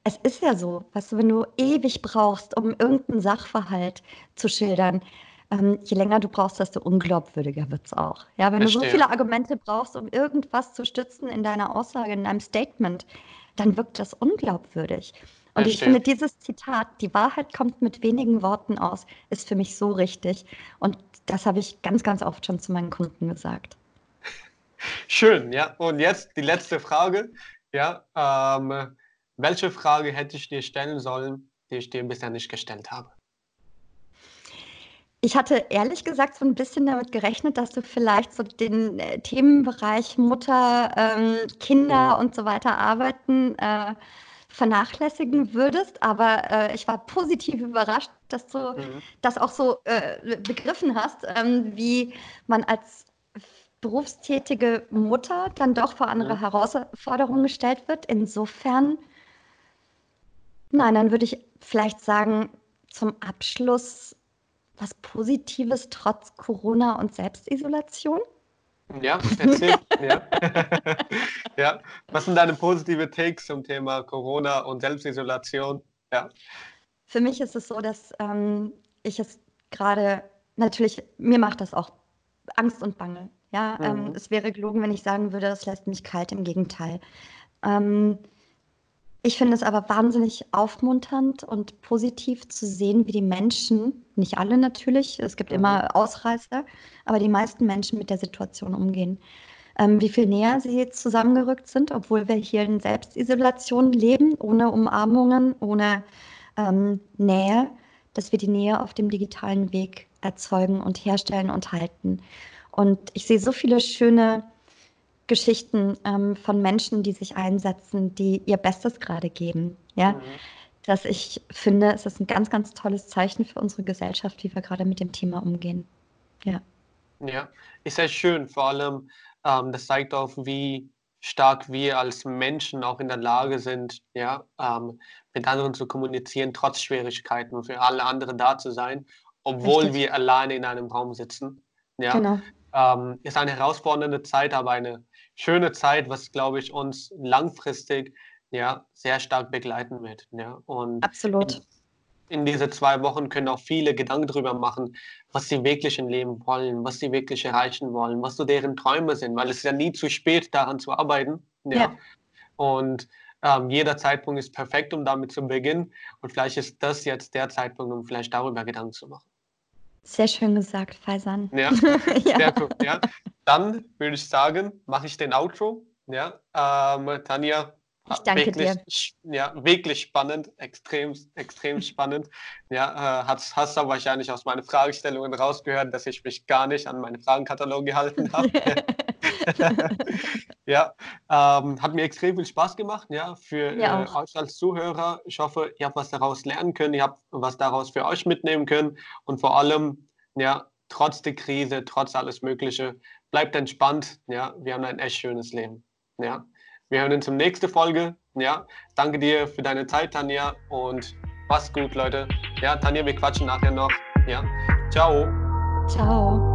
es ist ja so, weißt du, wenn du ewig brauchst, um irgendeinen Sachverhalt zu schildern, ähm, je länger du brauchst, desto unglaubwürdiger wird es auch. Ja, wenn Verstehe. du so viele Argumente brauchst, um irgendwas zu stützen in deiner Aussage, in deinem Statement, dann wirkt das unglaubwürdig. Und das ich finde, dieses Zitat, die Wahrheit kommt mit wenigen Worten aus, ist für mich so richtig. Und das habe ich ganz, ganz oft schon zu meinen Kunden gesagt. Schön, ja. Und jetzt die letzte Frage. Ja, ähm, welche Frage hätte ich dir stellen sollen, die ich dir bisher nicht gestellt habe? Ich hatte ehrlich gesagt so ein bisschen damit gerechnet, dass du vielleicht so den äh, Themenbereich Mutter, ähm, Kinder und so weiter arbeiten äh, vernachlässigen würdest, aber äh, ich war positiv überrascht, dass du mhm. das auch so äh, begriffen hast, ähm, wie man als berufstätige Mutter dann doch vor andere mhm. Herausforderungen gestellt wird. Insofern, nein, dann würde ich vielleicht sagen, zum Abschluss was Positives trotz Corona und Selbstisolation? Ja, erzähl. ja. ja. Was sind deine positive Takes zum Thema Corona und Selbstisolation? Ja. Für mich ist es so, dass ähm, ich es gerade, natürlich, mir macht das auch Angst und Bange. Ja, ähm, mhm. ähm, es wäre gelogen, wenn ich sagen würde, das lässt mich kalt, im Gegenteil. Ähm, ich finde es aber wahnsinnig aufmunternd und positiv zu sehen, wie die Menschen, nicht alle natürlich, es gibt mhm. immer Ausreißer, aber die meisten Menschen mit der Situation umgehen. Ähm, wie viel näher sie zusammengerückt sind, obwohl wir hier in Selbstisolation leben, ohne Umarmungen, ohne ähm, Nähe, dass wir die Nähe auf dem digitalen Weg erzeugen und herstellen und halten. Und ich sehe so viele schöne Geschichten ähm, von Menschen, die sich einsetzen, die ihr Bestes gerade geben. Ja, mhm. dass ich finde, es ist ein ganz, ganz tolles Zeichen für unsere Gesellschaft, wie wir gerade mit dem Thema umgehen. Ja. Ja, ist sehr schön. Vor allem, ähm, das zeigt auch, wie stark wir als Menschen auch in der Lage sind, ja, ähm, mit anderen zu kommunizieren, trotz Schwierigkeiten und für alle anderen da zu sein, obwohl Richtig. wir alleine in einem Raum sitzen. Ja, genau. ähm, ist eine herausfordernde Zeit, aber eine schöne Zeit, was, glaube ich, uns langfristig ja, sehr stark begleiten wird. Ja. Und Absolut. In, in diese zwei Wochen können auch viele Gedanken darüber machen, was sie wirklich im Leben wollen, was sie wirklich erreichen wollen, was so deren Träume sind, weil es ist ja nie zu spät, daran zu arbeiten. Ja. ja. Und ähm, jeder Zeitpunkt ist perfekt, um damit zu beginnen. Und vielleicht ist das jetzt der Zeitpunkt, um vielleicht darüber Gedanken zu machen. Sehr schön gesagt, Faisan. Ja, ja. sehr gut. Ja. Dann würde ich sagen, mache ich den Outro. Ja, ähm, Tanja, ich danke wirklich, dir. Ja, wirklich spannend, extrem, extrem spannend. Ja, äh, hast, hast du wahrscheinlich aus meinen Fragestellungen rausgehört, dass ich mich gar nicht an meinen Fragenkatalog gehalten habe. ja, ähm, hat mir extrem viel Spaß gemacht, ja, für ja, äh, euch als Zuhörer. Ich hoffe, ihr habt was daraus lernen können, ihr habt was daraus für euch mitnehmen können und vor allem, ja, trotz der Krise, trotz alles Mögliche, bleibt entspannt. Ja, wir haben ein echt schönes Leben. Ja, wir hören uns zum nächsten Folge. Ja, danke dir für deine Zeit, Tanja, und mach's gut, Leute. Ja, Tanja, wir quatschen nachher noch. Ja, ciao. Ciao.